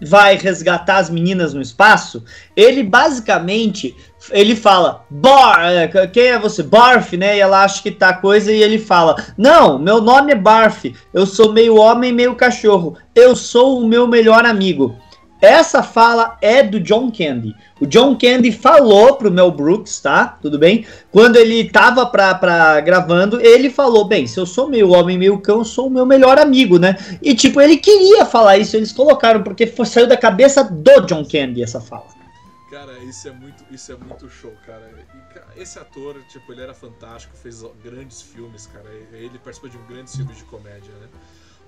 vai resgatar as meninas no espaço, ele basicamente ele fala, Bar, é, quem é você? Barf, né? E ela acha que tá coisa e ele fala, não, meu nome é Barf, eu sou meio homem, meio cachorro, eu sou o meu melhor amigo. Essa fala é do John Candy. O John Candy falou pro Mel Brooks, tá? Tudo bem? Quando ele tava pra, pra gravando, ele falou: Bem, se eu sou meio homem, meio cão, sou o meu melhor amigo, né? E tipo, ele queria falar isso, eles colocaram, porque foi, saiu da cabeça do John Candy essa fala. Cara, isso é muito, isso é muito show, cara. E, esse ator, tipo, ele era fantástico, fez grandes filmes, cara. Ele participou de um grandes filmes de comédia, né?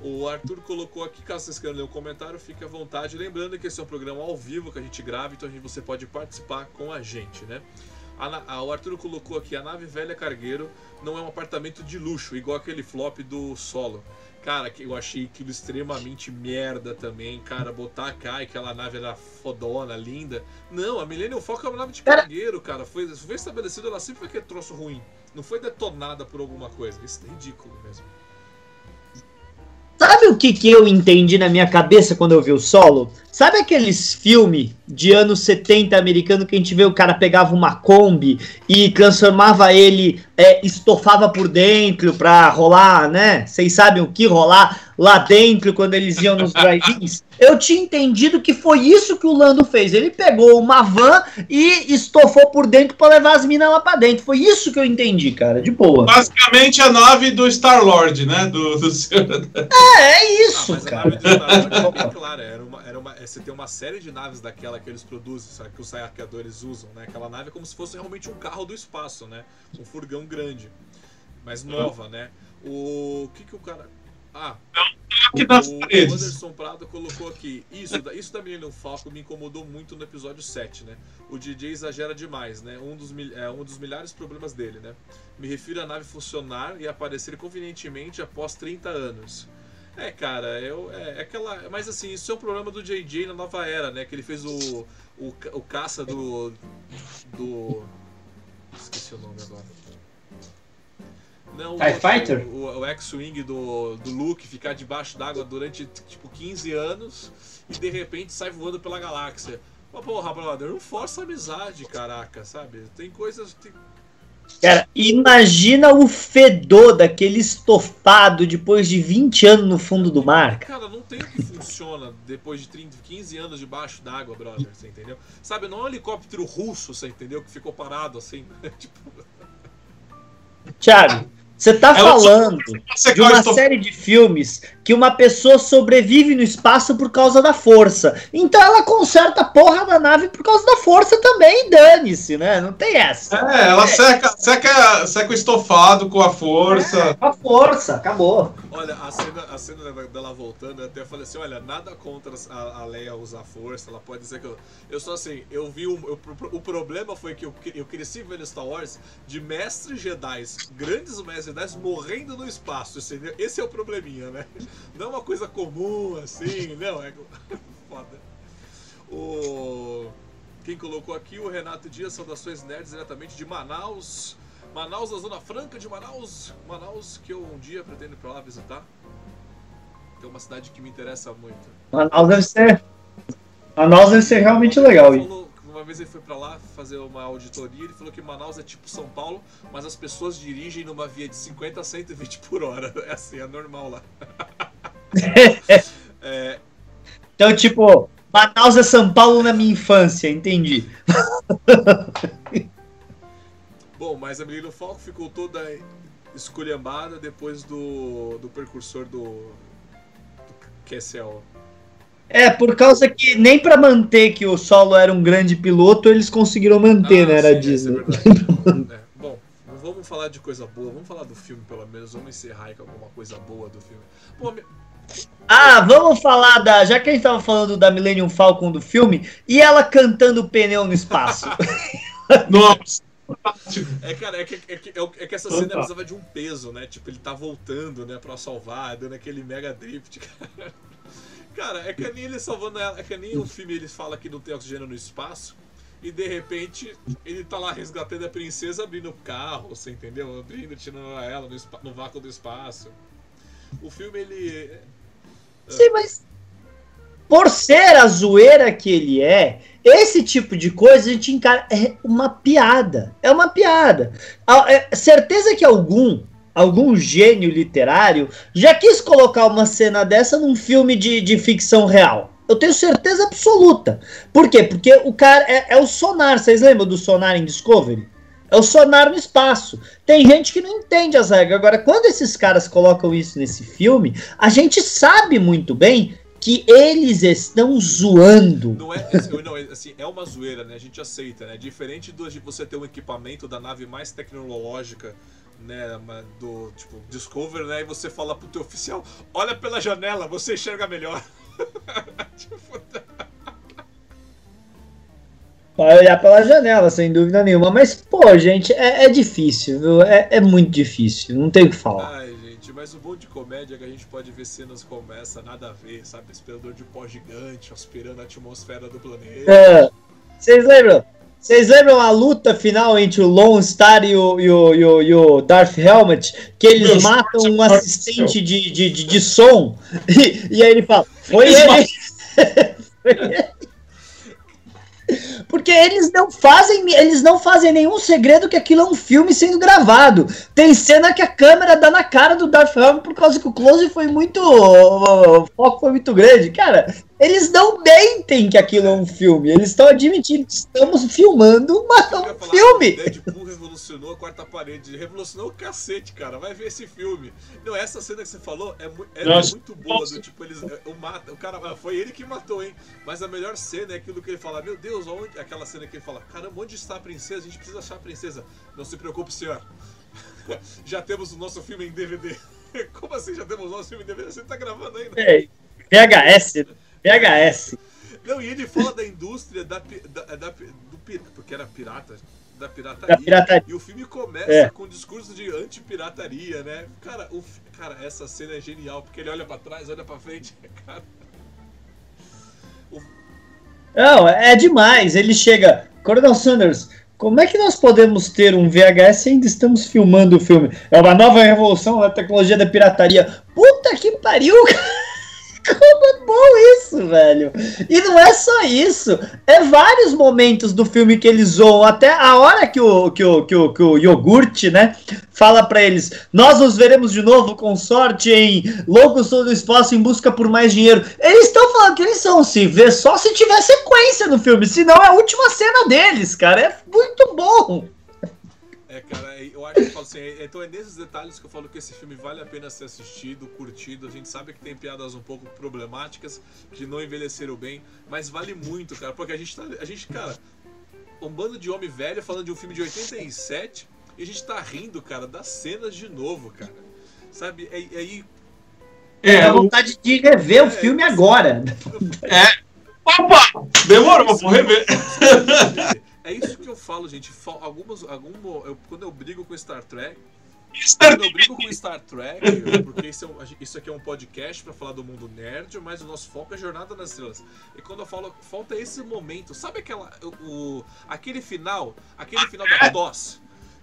O Arthur colocou aqui, caso vocês queiram ler um comentário, fique à vontade. Lembrando que esse é um programa ao vivo que a gente grava, então a gente, você pode participar com a gente, né? A, a, o Arthur colocou aqui, a nave velha cargueiro não é um apartamento de luxo, igual aquele flop do solo. Cara, que eu achei aquilo extremamente merda também, cara. Botar a Kai, aquela nave era fodona, linda. Não, a Millennium Falcon é uma nave de cargueiro, cara. Foi, foi estabelecido, ela sempre foi aquele troço ruim. Não foi detonada por alguma coisa. Isso é ridículo mesmo. Sabe o que, que eu entendi na minha cabeça quando eu vi o solo? Sabe aqueles filmes de anos 70 americano que a gente vê o cara pegava uma Kombi e transformava ele, é, estofava por dentro pra rolar, né? Vocês sabem o que rolar lá dentro quando eles iam nos drive-ins? Eu tinha entendido que foi isso que o Lando fez. Ele pegou uma van e estofou por dentro pra levar as minas lá pra dentro. Foi isso que eu entendi, cara, de boa. Basicamente a nave do Star-Lord, né? Do, do É, é Ah, isso, mas a cara. Star é bem clara. Era uma, era uma, é, você tem uma série de naves daquela que eles produzem, sabe? Que os saqueadores usam, né? Aquela nave é como se fosse realmente um carro do espaço, né? Um furgão grande. Mas nova, né? O. O que que o cara. Ah, Aqui nas o. Anderson Prado colocou aqui. Isso, da- isso da Millennium Falcon me incomodou muito no episódio 7, né? O DJ exagera demais, né? Um dos, é, um dos milhares de problemas dele, né? Me refiro à nave funcionar e aparecer convenientemente após 30 anos. É, cara, eu, é, é aquela. Mas assim, isso é um problema do JJ na nova era, né? Que ele fez o, o, o caça do. do. Esqueci o nome agora. Não, o, TIE outro, Fighter? o, o X-Wing do, do Luke ficar debaixo d'água durante tipo 15 anos e de repente sai voando pela galáxia. Mas porra, brother, não força a amizade, caraca, sabe? Tem coisas. Tem... Cara, imagina o fedor daquele estofado depois de 20 anos no fundo do mar. cara. Cara, não tem o que funciona depois de 30, 15 anos debaixo d'água, brother, você entendeu? Sabe, não é um helicóptero russo, você entendeu? Que ficou parado assim. tipo, Thiago, você tá Ela só- falando de uma série de filmes que uma pessoa sobrevive no espaço por causa da força. Então ela conserta a porra da nave por causa da força também, e dane-se, né? Não tem essa. É, ela seca, seca, seca o estofado com a força. Com a força, acabou. olha, a cena, a cena dela- voltando, eu até falei assim, olha, nada contra a, a Leia usar força, ela pode dizer que eu. Eu sou assim, eu vi o. eu- o problema foi que eu, eu cresci vendo Star Wars de mestres Jedi, grandes mestres Jedi morrendo no espaço, entendeu? Esse é o probleminha, né? Não é uma coisa comum assim, não, é foda. O. Quem colocou aqui, o Renato Dias, saudações nerds diretamente de Manaus. Manaus, na Zona Franca de Manaus. Manaus, que eu um dia pretendo ir pra lá visitar. Que é uma cidade que me interessa muito. Manaus deve ser. Manaus deve ser realmente legal. Falou uma vez ele foi pra lá fazer uma auditoria, ele falou que Manaus é tipo São Paulo, mas as pessoas dirigem numa via de 50 a 120 por hora. É assim, é normal lá. É, Então, tipo, Manaus é São Paulo na minha infância, entendi. Bom, mas a Menino Falco ficou toda esculhambada depois do, do percursor do, do Kessel. É, por causa que nem pra manter que o Solo era um grande piloto, eles conseguiram manter, né? Era sim, Disney. essa é. É, bom, não vamos falar de coisa boa, vamos falar do filme pelo menos, vamos encerrar com alguma coisa boa do filme. Bom, me- Ah, vamos falar da. Já que a gente tava falando da Millennium Falcon do filme, e ela cantando pneu no espaço. Nossa. é, cara, é que, é, que, é, é que essa cena precisava de um peso, né? Tipo, ele tá voltando, né, pra salvar, dando aquele mega drift, cara. Cara, é que nem ele salvando ela, é que nem o filme ele fala que não tem oxigênio no espaço. E de repente ele tá lá resgatando a princesa abrindo o carro, você entendeu? Abrindo, tirando ela no, no vácuo do espaço. O filme ele. Sim, mas. Por ser a zoeira que ele é, esse tipo de coisa a gente encara. É uma piada. É uma piada. A- é certeza que algum. Algum gênio literário já quis colocar uma cena dessa num filme de, de ficção real. Eu tenho certeza absoluta. Por quê? Porque o cara é, é o sonar. Vocês lembram do sonar em Discovery? É o sonar no espaço. Tem gente que não entende as regras. Agora, quando esses caras colocam isso nesse filme, a gente sabe muito bem que eles estão zoando. Não é, assim, não, assim, é uma zoeira, né? A gente aceita, né? Diferente do, de você ter um equipamento da nave mais tecnológica, né? Do tipo Discover, né? E você fala pro teu oficial: olha pela janela, você enxerga melhor. tipo, Vai olhar pela janela, sem dúvida nenhuma. Mas, pô, gente, é, é difícil, viu? É, é muito difícil. Não tem o que falar. ai, gente, mas o bom de comédia é que a gente pode ver cenas como essa, nada a ver, sabe? Aspirador de pó gigante, aspirando a atmosfera do planeta. É. Vocês lembram? Vocês lembram a luta final entre o Lone Star e o, e o, e o, e o Darth Helmet? Que eles matam um assistente de, de, de, de som. E, e aí ele fala: Foi ele. Foi ele. Porque eles não fazem, eles não fazem nenhum segredo que aquilo é um filme sendo gravado. Tem cena que a câmera dá na cara do Darth Vader por causa que o close foi muito, o foco foi muito grande. Cara, eles não mentem que aquilo é um filme. Eles estão admitindo que estamos filmando uma, um filme. Deadpool revolucionou a quarta parede. Revolucionou o cacete, cara. Vai ver esse filme. Não, essa cena que você falou é, é muito boa. Do, tipo, eles, é, o, mata, o cara, ah, foi ele que matou, hein? Mas a melhor cena é aquilo que ele fala: Meu Deus, onde, aquela cena que ele fala: Caramba, onde está a princesa? A gente precisa achar a princesa. Não se preocupe, senhor. já temos o nosso filme em DVD. Como assim já temos o nosso filme em DVD? Você tá gravando ainda? É, VHS. VHS. Não, e ele fala da indústria da, da, da do porque era pirata, da pirataria. Da pirataria. E o filme começa é. com um discurso de anti-pirataria, né? Cara, o, cara, essa cena é genial, porque ele olha para trás, olha para frente, cara. O... Não, é demais. Ele chega, Coronel Sanders, como é que nós podemos ter um VHS e ainda estamos filmando o filme? É uma nova revolução na tecnologia da pirataria. Puta que pariu, cara! Como é bom isso, velho! E não é só isso. É vários momentos do filme que eles zoam. Até a hora que o, que o, que o, que o iogurte, né? Fala para eles: Nós nos veremos de novo com sorte em Loucos todo espaço em busca por mais dinheiro. Eles estão falando que eles são se ver só se tiver sequência no filme. Senão é a última cena deles, cara. É muito bom. É, cara, é, eu acho que eu falo assim, é, então é nesses detalhes que eu falo que esse filme vale a pena ser assistido, curtido. A gente sabe que tem piadas um pouco problemáticas, que não envelheceram bem, mas vale muito, cara, porque a gente tá. A gente, cara, um bando de homem velho falando de um filme de 87 e a gente tá rindo, cara, das cenas de novo, cara. Sabe? É, é aí. É, é, a vontade de rever é, o filme agora. É. Opa! Demorou, vou rever. É isso que eu falo, gente. Algumas, alguma, eu, quando eu brigo com Star Trek, quando eu brigo com Star Trek, porque isso, é isso aqui é um podcast para falar do mundo nerd, mas o nosso foco é Jornada nas Estrelas. E quando eu falo, falta esse momento, sabe aquela, o, aquele final, aquele final da DOS?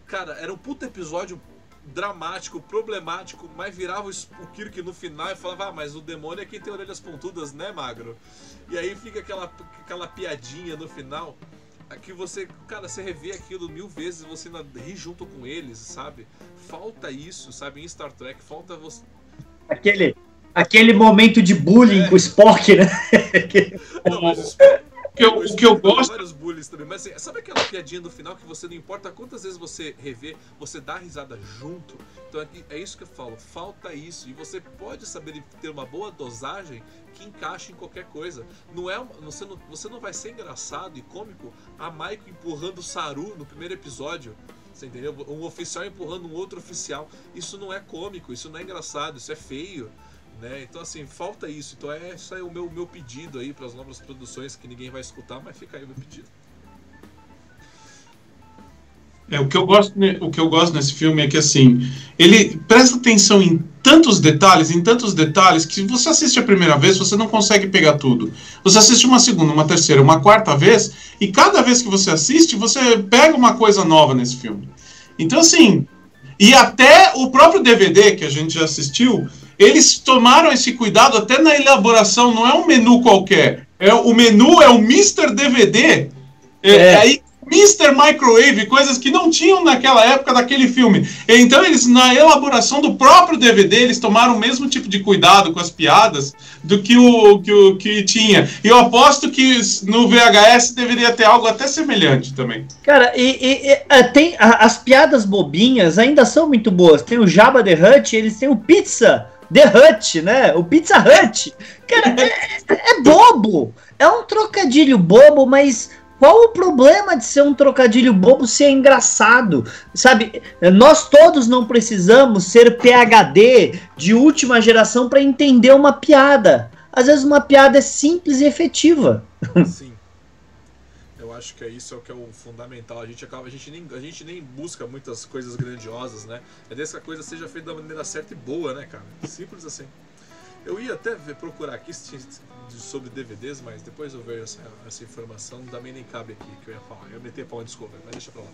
Cara, era um puta episódio dramático, problemático, mas virava o Kirk no final e falava, ah, mas o demônio é quem tem orelhas pontudas, né, magro? E aí fica aquela, aquela piadinha no final que você, cara, você revê aquilo mil vezes, você ainda ri junto com eles, sabe? Falta isso, sabe? Em Star Trek, falta você. Aquele, aquele momento de bullying é. com o Spock, né? Não, mas o Spock, que eu, o que eu gosto. vários bullies também, mas assim, sabe aquela piadinha do final que você não importa quantas vezes você rever, você dá risada junto? Então é, é isso que eu falo, falta isso. E você pode saber ter uma boa dosagem que encaixe em qualquer coisa. Não é, você, não, você não vai ser engraçado e cômico a Maiko empurrando o Saru no primeiro episódio. Você entendeu? Um oficial empurrando um outro oficial. Isso não é cômico, isso não é engraçado, isso é feio. Né? Então, assim, falta isso. Então, é, isso é o meu, meu pedido aí para as novas produções que ninguém vai escutar, mas fica aí o meu pedido. É, o, que eu gosto, o que eu gosto nesse filme é que, assim, ele presta atenção em tantos detalhes, em tantos detalhes, que você assiste a primeira vez, você não consegue pegar tudo. Você assiste uma segunda, uma terceira, uma quarta vez, e cada vez que você assiste, você pega uma coisa nova nesse filme. Então, assim, e até o próprio DVD que a gente já assistiu, eles tomaram esse cuidado até na elaboração, não é um menu qualquer. É, o menu é o Mr. DVD. É, é. aí Mr. Microwave, coisas que não tinham naquela época daquele filme. Então eles na elaboração do próprio DVD, eles tomaram o mesmo tipo de cuidado com as piadas do que o que, o, que tinha. E eu aposto que no VHS deveria ter algo até semelhante também. Cara, e, e, e é, tem a, as piadas bobinhas ainda são muito boas. Tem o Jabba the Hutt, eles têm o Pizza The Hut, né? O Pizza Hut. Cara, é, é bobo. É um trocadilho bobo, mas qual o problema de ser um trocadilho bobo se é engraçado? Sabe, nós todos não precisamos ser PhD de última geração para entender uma piada. Às vezes uma piada é simples e efetiva. Sim. Acho que é isso é o que é o fundamental. A gente acaba, a gente nem, a gente nem busca muitas coisas grandiosas, né? É desde que a coisa seja feita da maneira certa e boa, né, cara? Simples assim. Eu ia até ver, procurar aqui sobre DVDs, mas depois eu vejo essa, essa informação, também nem cabe aqui que eu ia falar. Eu meti a pau em Discovery, mas deixa pra lá.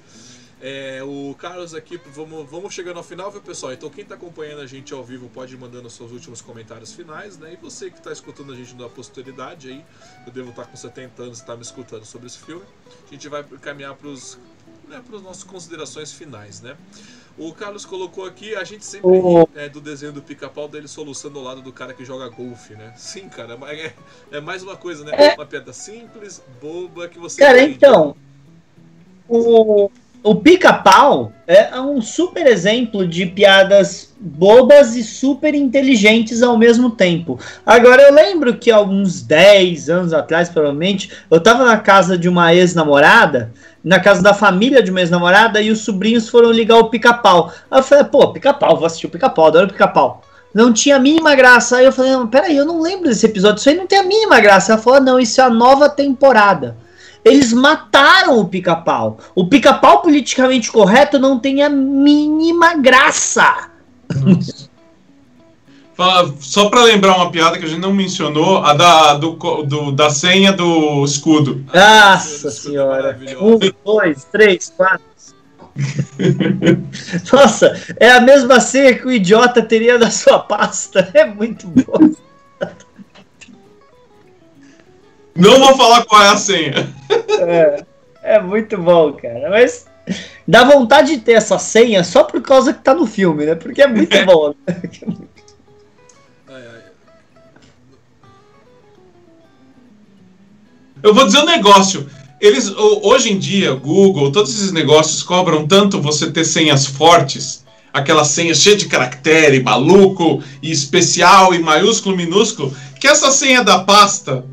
É, o Carlos aqui, vamos, vamos chegando ao final, viu pessoal? Então quem está acompanhando a gente ao vivo pode ir mandando seus últimos comentários finais, né? E você que está escutando a gente da posteridade aí, eu devo estar tá com 70 anos e está me escutando sobre esse filme, a gente vai caminhar para os né, nossas considerações finais, né? O Carlos colocou aqui, a gente sempre ri é, do desenho do pica-pau dele soluçando ao lado do cara que joga golfe, né? Sim, cara, é, é mais uma coisa, né? É... Uma piada simples, boba, que você. Cara, então. O, o pica-pau é um super exemplo de piadas bobas e super inteligentes ao mesmo tempo. Agora, eu lembro que alguns 10 anos atrás, provavelmente, eu tava na casa de uma ex-namorada, na casa da família de uma ex-namorada, e os sobrinhos foram ligar o pica-pau. Aí eu falei, pô, pica-pau, vou assistir o pica-pau, adoro pica-pau. Não tinha a mínima graça. Aí eu falei, peraí, eu não lembro desse episódio, isso aí não tem a mínima graça. Ela falou, não, isso é a nova temporada. Eles mataram o pica-pau. O pica-pau politicamente correto não tem a mínima graça. Só para lembrar uma piada que a gente não mencionou, a da, do, do da senha do escudo. Nossa senhora. Um, dois, três, quatro. Nossa, é a mesma senha que o idiota teria na sua pasta. É muito bom. Não vou falar qual é a senha. É, é muito bom, cara. Mas dá vontade de ter essa senha só por causa que tá no filme, né? Porque é muito é. bom. Né? Eu vou dizer um negócio. Eles hoje em dia, Google, todos esses negócios cobram tanto você ter senhas fortes, aquela senha cheia de caractere, maluco, e especial, e maiúsculo, minúsculo, que essa senha da pasta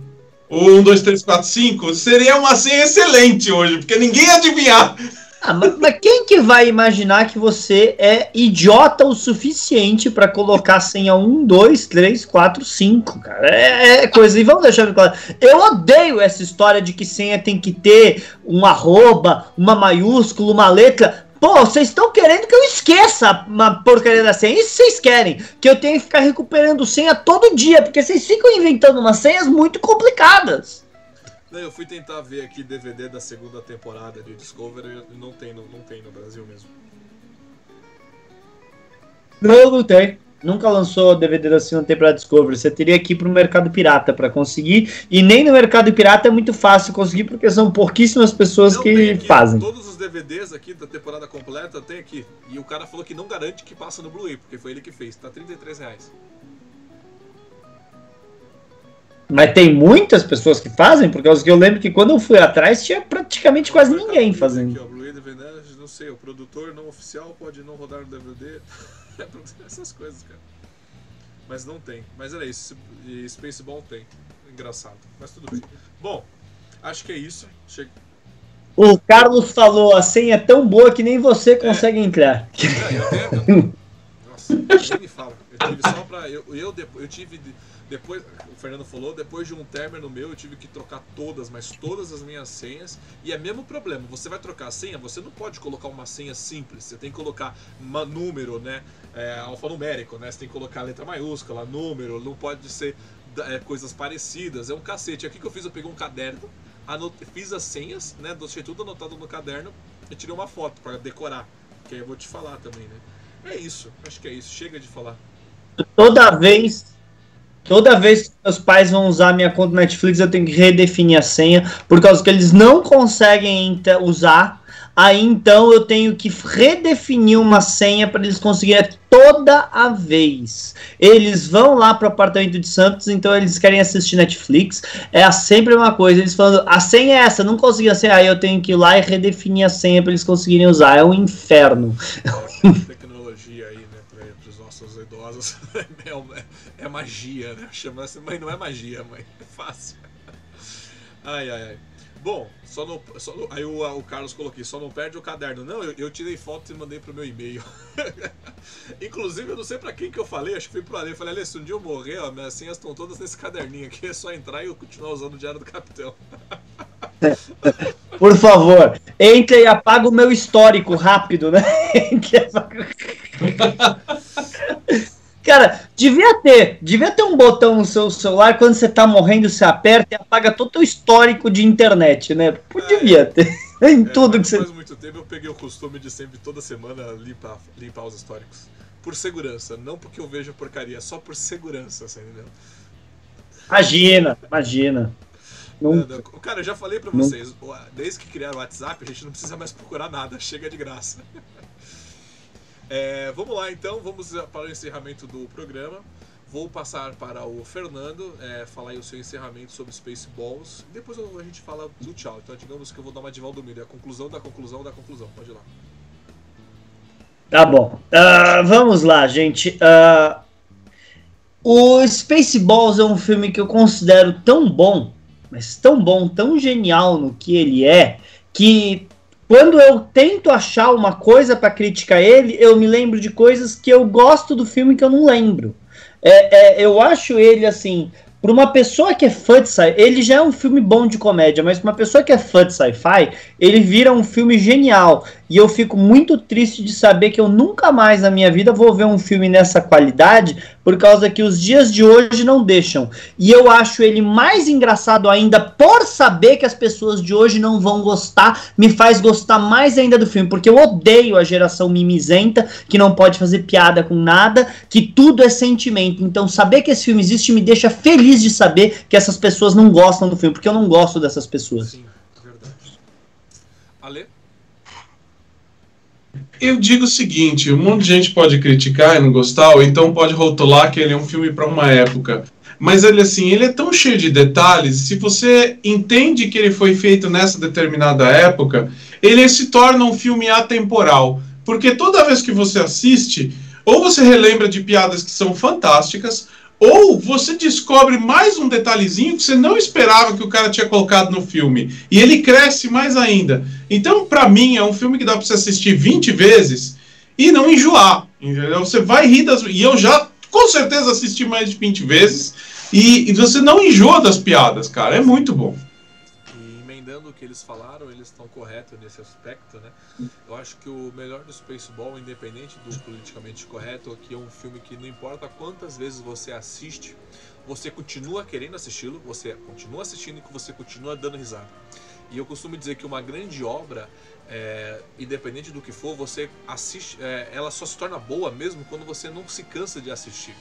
o 1, 2, 3, 4, 5, seria uma senha excelente hoje, porque ninguém ia adivinhar. Ah, mas, mas, quem que vai imaginar que você é idiota o suficiente para colocar senha 1, 2, 3, 4, 5, cara? É, é coisa. E vamos deixar claro. Eu odeio essa história de que senha tem que ter um arroba, uma maiúscula, uma letra. Pô, vocês estão querendo que eu esqueça uma porcaria da senha. Isso vocês querem. Que eu tenha que ficar recuperando senha todo dia. Porque vocês ficam inventando umas senhas muito complicadas. Não, eu fui tentar ver aqui DVD da segunda temporada de Discovery e não tem, não, não tem no Brasil mesmo. Não, não tem nunca lançou DVD da segunda temporada Discovery. Você teria que ir pro mercado pirata para conseguir. E nem no mercado pirata é muito fácil conseguir, porque são pouquíssimas pessoas não, que aqui, fazem. Todos os DVDs aqui da temporada completa tem aqui. E o cara falou que não garante que passa no Blu-ray, porque foi ele que fez. Tá 33 reais. Mas tem muitas pessoas que fazem, porque eu lembro que quando eu fui atrás tinha praticamente quase ninguém fazendo. Ó, Blu-ray, DVD, não sei, o produtor não oficial pode não rodar o DVD. essas coisas, cara. Mas não tem. Mas era isso. E Spaceball tem. Engraçado. Mas tudo bem. Bom, acho que é isso. Chega. O Carlos falou, a senha é tão boa que nem você consegue é. entrar. É, eu tenho, Nossa, nem me fala. Eu tive só pra. Eu, eu, eu tive depois, o Fernando falou, depois de um término meu, eu tive que trocar todas, mas todas as minhas senhas. E é mesmo problema, você vai trocar a senha, você não pode colocar uma senha simples, você tem que colocar uma, número, né? É, alfanumérico, né? Você tem que colocar letra maiúscula, número, não pode ser é, coisas parecidas, é um cacete. Aqui que eu fiz, eu peguei um caderno, anotei, fiz as senhas, né? Deixei tudo anotado no caderno e tirei uma foto para decorar. Que aí eu vou te falar também, né? É isso, acho que é isso, chega de falar. Toda vez Toda vez que meus pais vão usar minha conta Netflix, eu tenho que redefinir a senha, por causa que eles não conseguem usar. Aí então eu tenho que redefinir uma senha para eles conseguirem toda a vez. Eles vão lá pro apartamento de Santos, então eles querem assistir Netflix. É sempre uma coisa, eles falando, a senha é essa, não consegui a senha, aí eu tenho que ir lá e redefinir a senha para eles conseguirem usar. É um inferno. Tecnologia aí, né, para os nossos idosos. É é magia, né? Chama assim, mãe, não é magia, mãe. É fácil. Ai, ai, ai. Bom, só no, só no, aí o, o, Carlos colocou só não perde o caderno. Não, eu, eu tirei fotos e mandei pro meu e-mail. Inclusive, eu não sei pra quem que eu falei, acho que foi pro Ale. Eu falei, Ale, se um dia eu morrer, ó, minhas senhas estão todas nesse caderninho aqui, é só entrar e eu continuar usando o Diário do Capitão. Por favor, entre e apaga o meu histórico rápido, né? Cara, devia ter, devia ter um botão no seu celular quando você tá morrendo, você aperta e apaga todo o histórico de internet, né? Devia é, ter. em é, tudo que você. Faz muito tempo eu peguei o costume de sempre toda semana limpar, limpar os históricos. Por segurança, não porque eu vejo porcaria, só por segurança, você entendeu? Imagina, imagina. Não... Cara, eu já falei pra vocês, não... desde que criaram o WhatsApp, a gente não precisa mais procurar nada, chega de graça. É, vamos lá então, vamos para o encerramento do programa. Vou passar para o Fernando é, falar aí o seu encerramento sobre Spaceballs. Depois a gente fala do tchau. Então digamos que eu vou dar uma de Valdomiro. É a conclusão da conclusão da conclusão. Pode ir lá. Tá bom. Uh, vamos lá, gente. Uh, o Spaceballs é um filme que eu considero tão bom, mas tão bom, tão genial no que ele é, que quando eu tento achar uma coisa para criticar ele, eu me lembro de coisas que eu gosto do filme que eu não lembro. É, é, eu acho ele assim para uma pessoa que é fã de sci ele já é um filme bom de comédia, mas para uma pessoa que é fã de sci-fi, ele vira um filme genial. E eu fico muito triste de saber que eu nunca mais na minha vida vou ver um filme nessa qualidade, por causa que os dias de hoje não deixam. E eu acho ele mais engraçado ainda por saber que as pessoas de hoje não vão gostar, me faz gostar mais ainda do filme, porque eu odeio a geração mimizenta, que não pode fazer piada com nada, que tudo é sentimento. Então, saber que esse filme existe me deixa feliz de saber que essas pessoas não gostam do filme, porque eu não gosto dessas pessoas. Sim, verdade. Ale? Eu digo o seguinte: um monte de gente pode criticar e não gostar, ou então pode rotular que ele é um filme para uma época. Mas ele assim, ele é tão cheio de detalhes, se você entende que ele foi feito nessa determinada época, ele se torna um filme atemporal. Porque toda vez que você assiste, ou você relembra de piadas que são fantásticas, ou você descobre mais um detalhezinho que você não esperava que o cara tinha colocado no filme. E ele cresce mais ainda. Então, para mim, é um filme que dá para você assistir 20 vezes e não enjoar. Entendeu? Você vai rir das. E eu já, com certeza, assisti mais de 20 vezes. E, e você não enjoa das piadas, cara. É muito bom. Que eles falaram, eles estão corretos nesse aspecto, né? Eu acho que o melhor do Spaceball, independente do politicamente correto, que é um filme que não importa quantas vezes você assiste, você continua querendo assisti-lo, você continua assistindo e você continua dando risada. E eu costumo dizer que uma grande obra, é, independente do que for, você assiste, é, ela só se torna boa mesmo quando você não se cansa de assistir.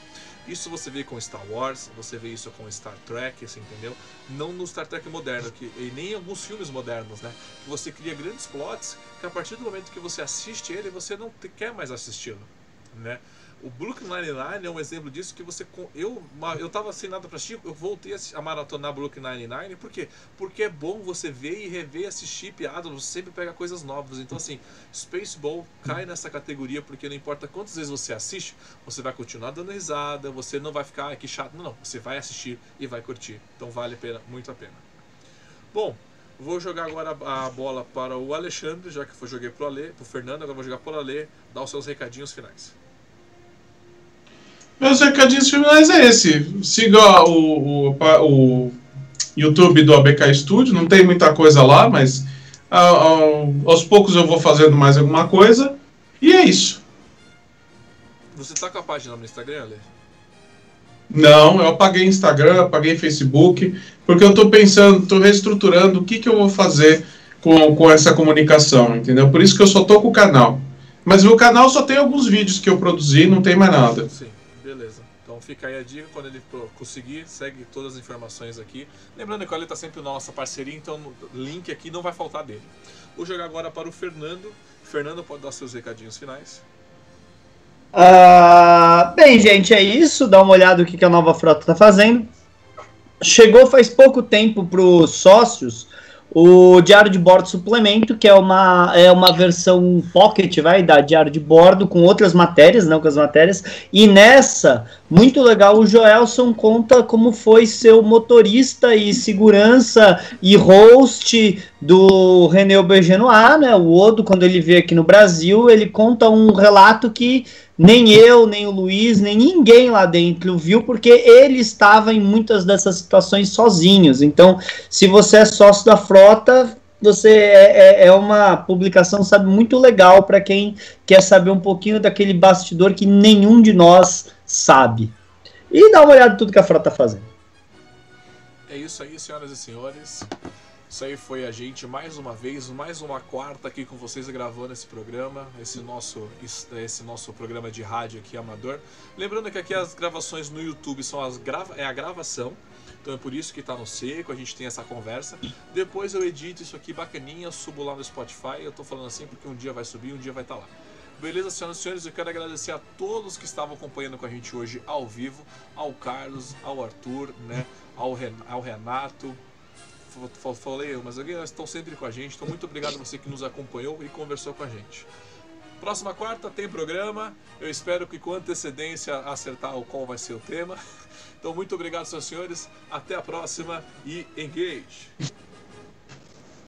Isso você vê com Star Wars, você vê isso com Star Trek, assim, entendeu? Não no Star Trek moderno, que, e nem em alguns filmes modernos, né? Que você cria grandes plots que a partir do momento que você assiste ele, você não quer mais assisti-lo, né? O Brooklyn Nine-Nine é um exemplo disso que você. Eu, eu tava sem nada pra assistir, eu voltei a maratonar Brooklyn Nine-Nine, por quê? Porque é bom você ver e rever, assistir piadas, você sempre pega coisas novas. Então, assim, Spaceball cai nessa categoria, porque não importa quantas vezes você assiste, você vai continuar dando risada, você não vai ficar, ah, que chato. Não, não, você vai assistir e vai curtir. Então, vale a pena, muito a pena. Bom, Vou jogar agora a bola para o Alexandre, já que eu joguei para o Ale, para o Fernando, agora vou jogar para o Ale, dar os seus recadinhos finais. Meus recadinhos finais é esse. Siga o, o, o YouTube do ABK Studio, não tem muita coisa lá, mas aos poucos eu vou fazendo mais alguma coisa. E é isso. Você tá com a página no Instagram, Ale? Não, eu apaguei Instagram, apaguei Facebook, porque eu estou pensando, estou reestruturando o que, que eu vou fazer com, com essa comunicação, entendeu? Por isso que eu só tô com o canal. Mas o canal só tem alguns vídeos que eu produzi, não tem mais nada. Sim fica aí a dica, quando ele conseguir, segue todas as informações aqui. Lembrando que ele está sempre nossa parceria, então o link aqui não vai faltar dele. Vou jogar agora para o Fernando. Fernando, pode dar seus recadinhos finais. Uh, bem, gente, é isso. Dá uma olhada no que a nova frota está fazendo. Chegou faz pouco tempo para os sócios o Diário de Bordo Suplemento, que é uma, é uma versão pocket, vai, da Diário de Bordo, com outras matérias, não com as matérias, e nessa, muito legal, o Joelson conta como foi seu motorista e segurança e host do René Aubergenois, né, o Odo, quando ele veio aqui no Brasil, ele conta um relato que nem eu, nem o Luiz, nem ninguém lá dentro viu, porque ele estava em muitas dessas situações sozinhos. Então, se você é sócio da frota, você é, é, é uma publicação, sabe, muito legal para quem quer saber um pouquinho daquele bastidor que nenhum de nós sabe. E dá uma olhada em tudo que a frota está fazendo. É isso aí, senhoras e senhores. Isso aí foi a gente mais uma vez, mais uma quarta aqui com vocês gravando esse programa, esse nosso, esse nosso programa de rádio aqui amador. Lembrando que aqui as gravações no YouTube são as grava é a gravação, então é por isso que tá no seco, a gente tem essa conversa. Depois eu edito isso aqui bacaninha, subo lá no Spotify. Eu tô falando assim porque um dia vai subir, um dia vai estar tá lá. Beleza, senhoras e senhores, eu quero agradecer a todos que estavam acompanhando com a gente hoje ao vivo, ao Carlos, ao Arthur, né, ao, Ren ao Renato, falei eu, mas estão sempre com a gente. Então, muito obrigado a você que nos acompanhou e conversou com a gente. Próxima quarta tem programa. Eu espero que com antecedência acertar o qual vai ser o tema. Então, muito obrigado, senhores. Até a próxima e engage!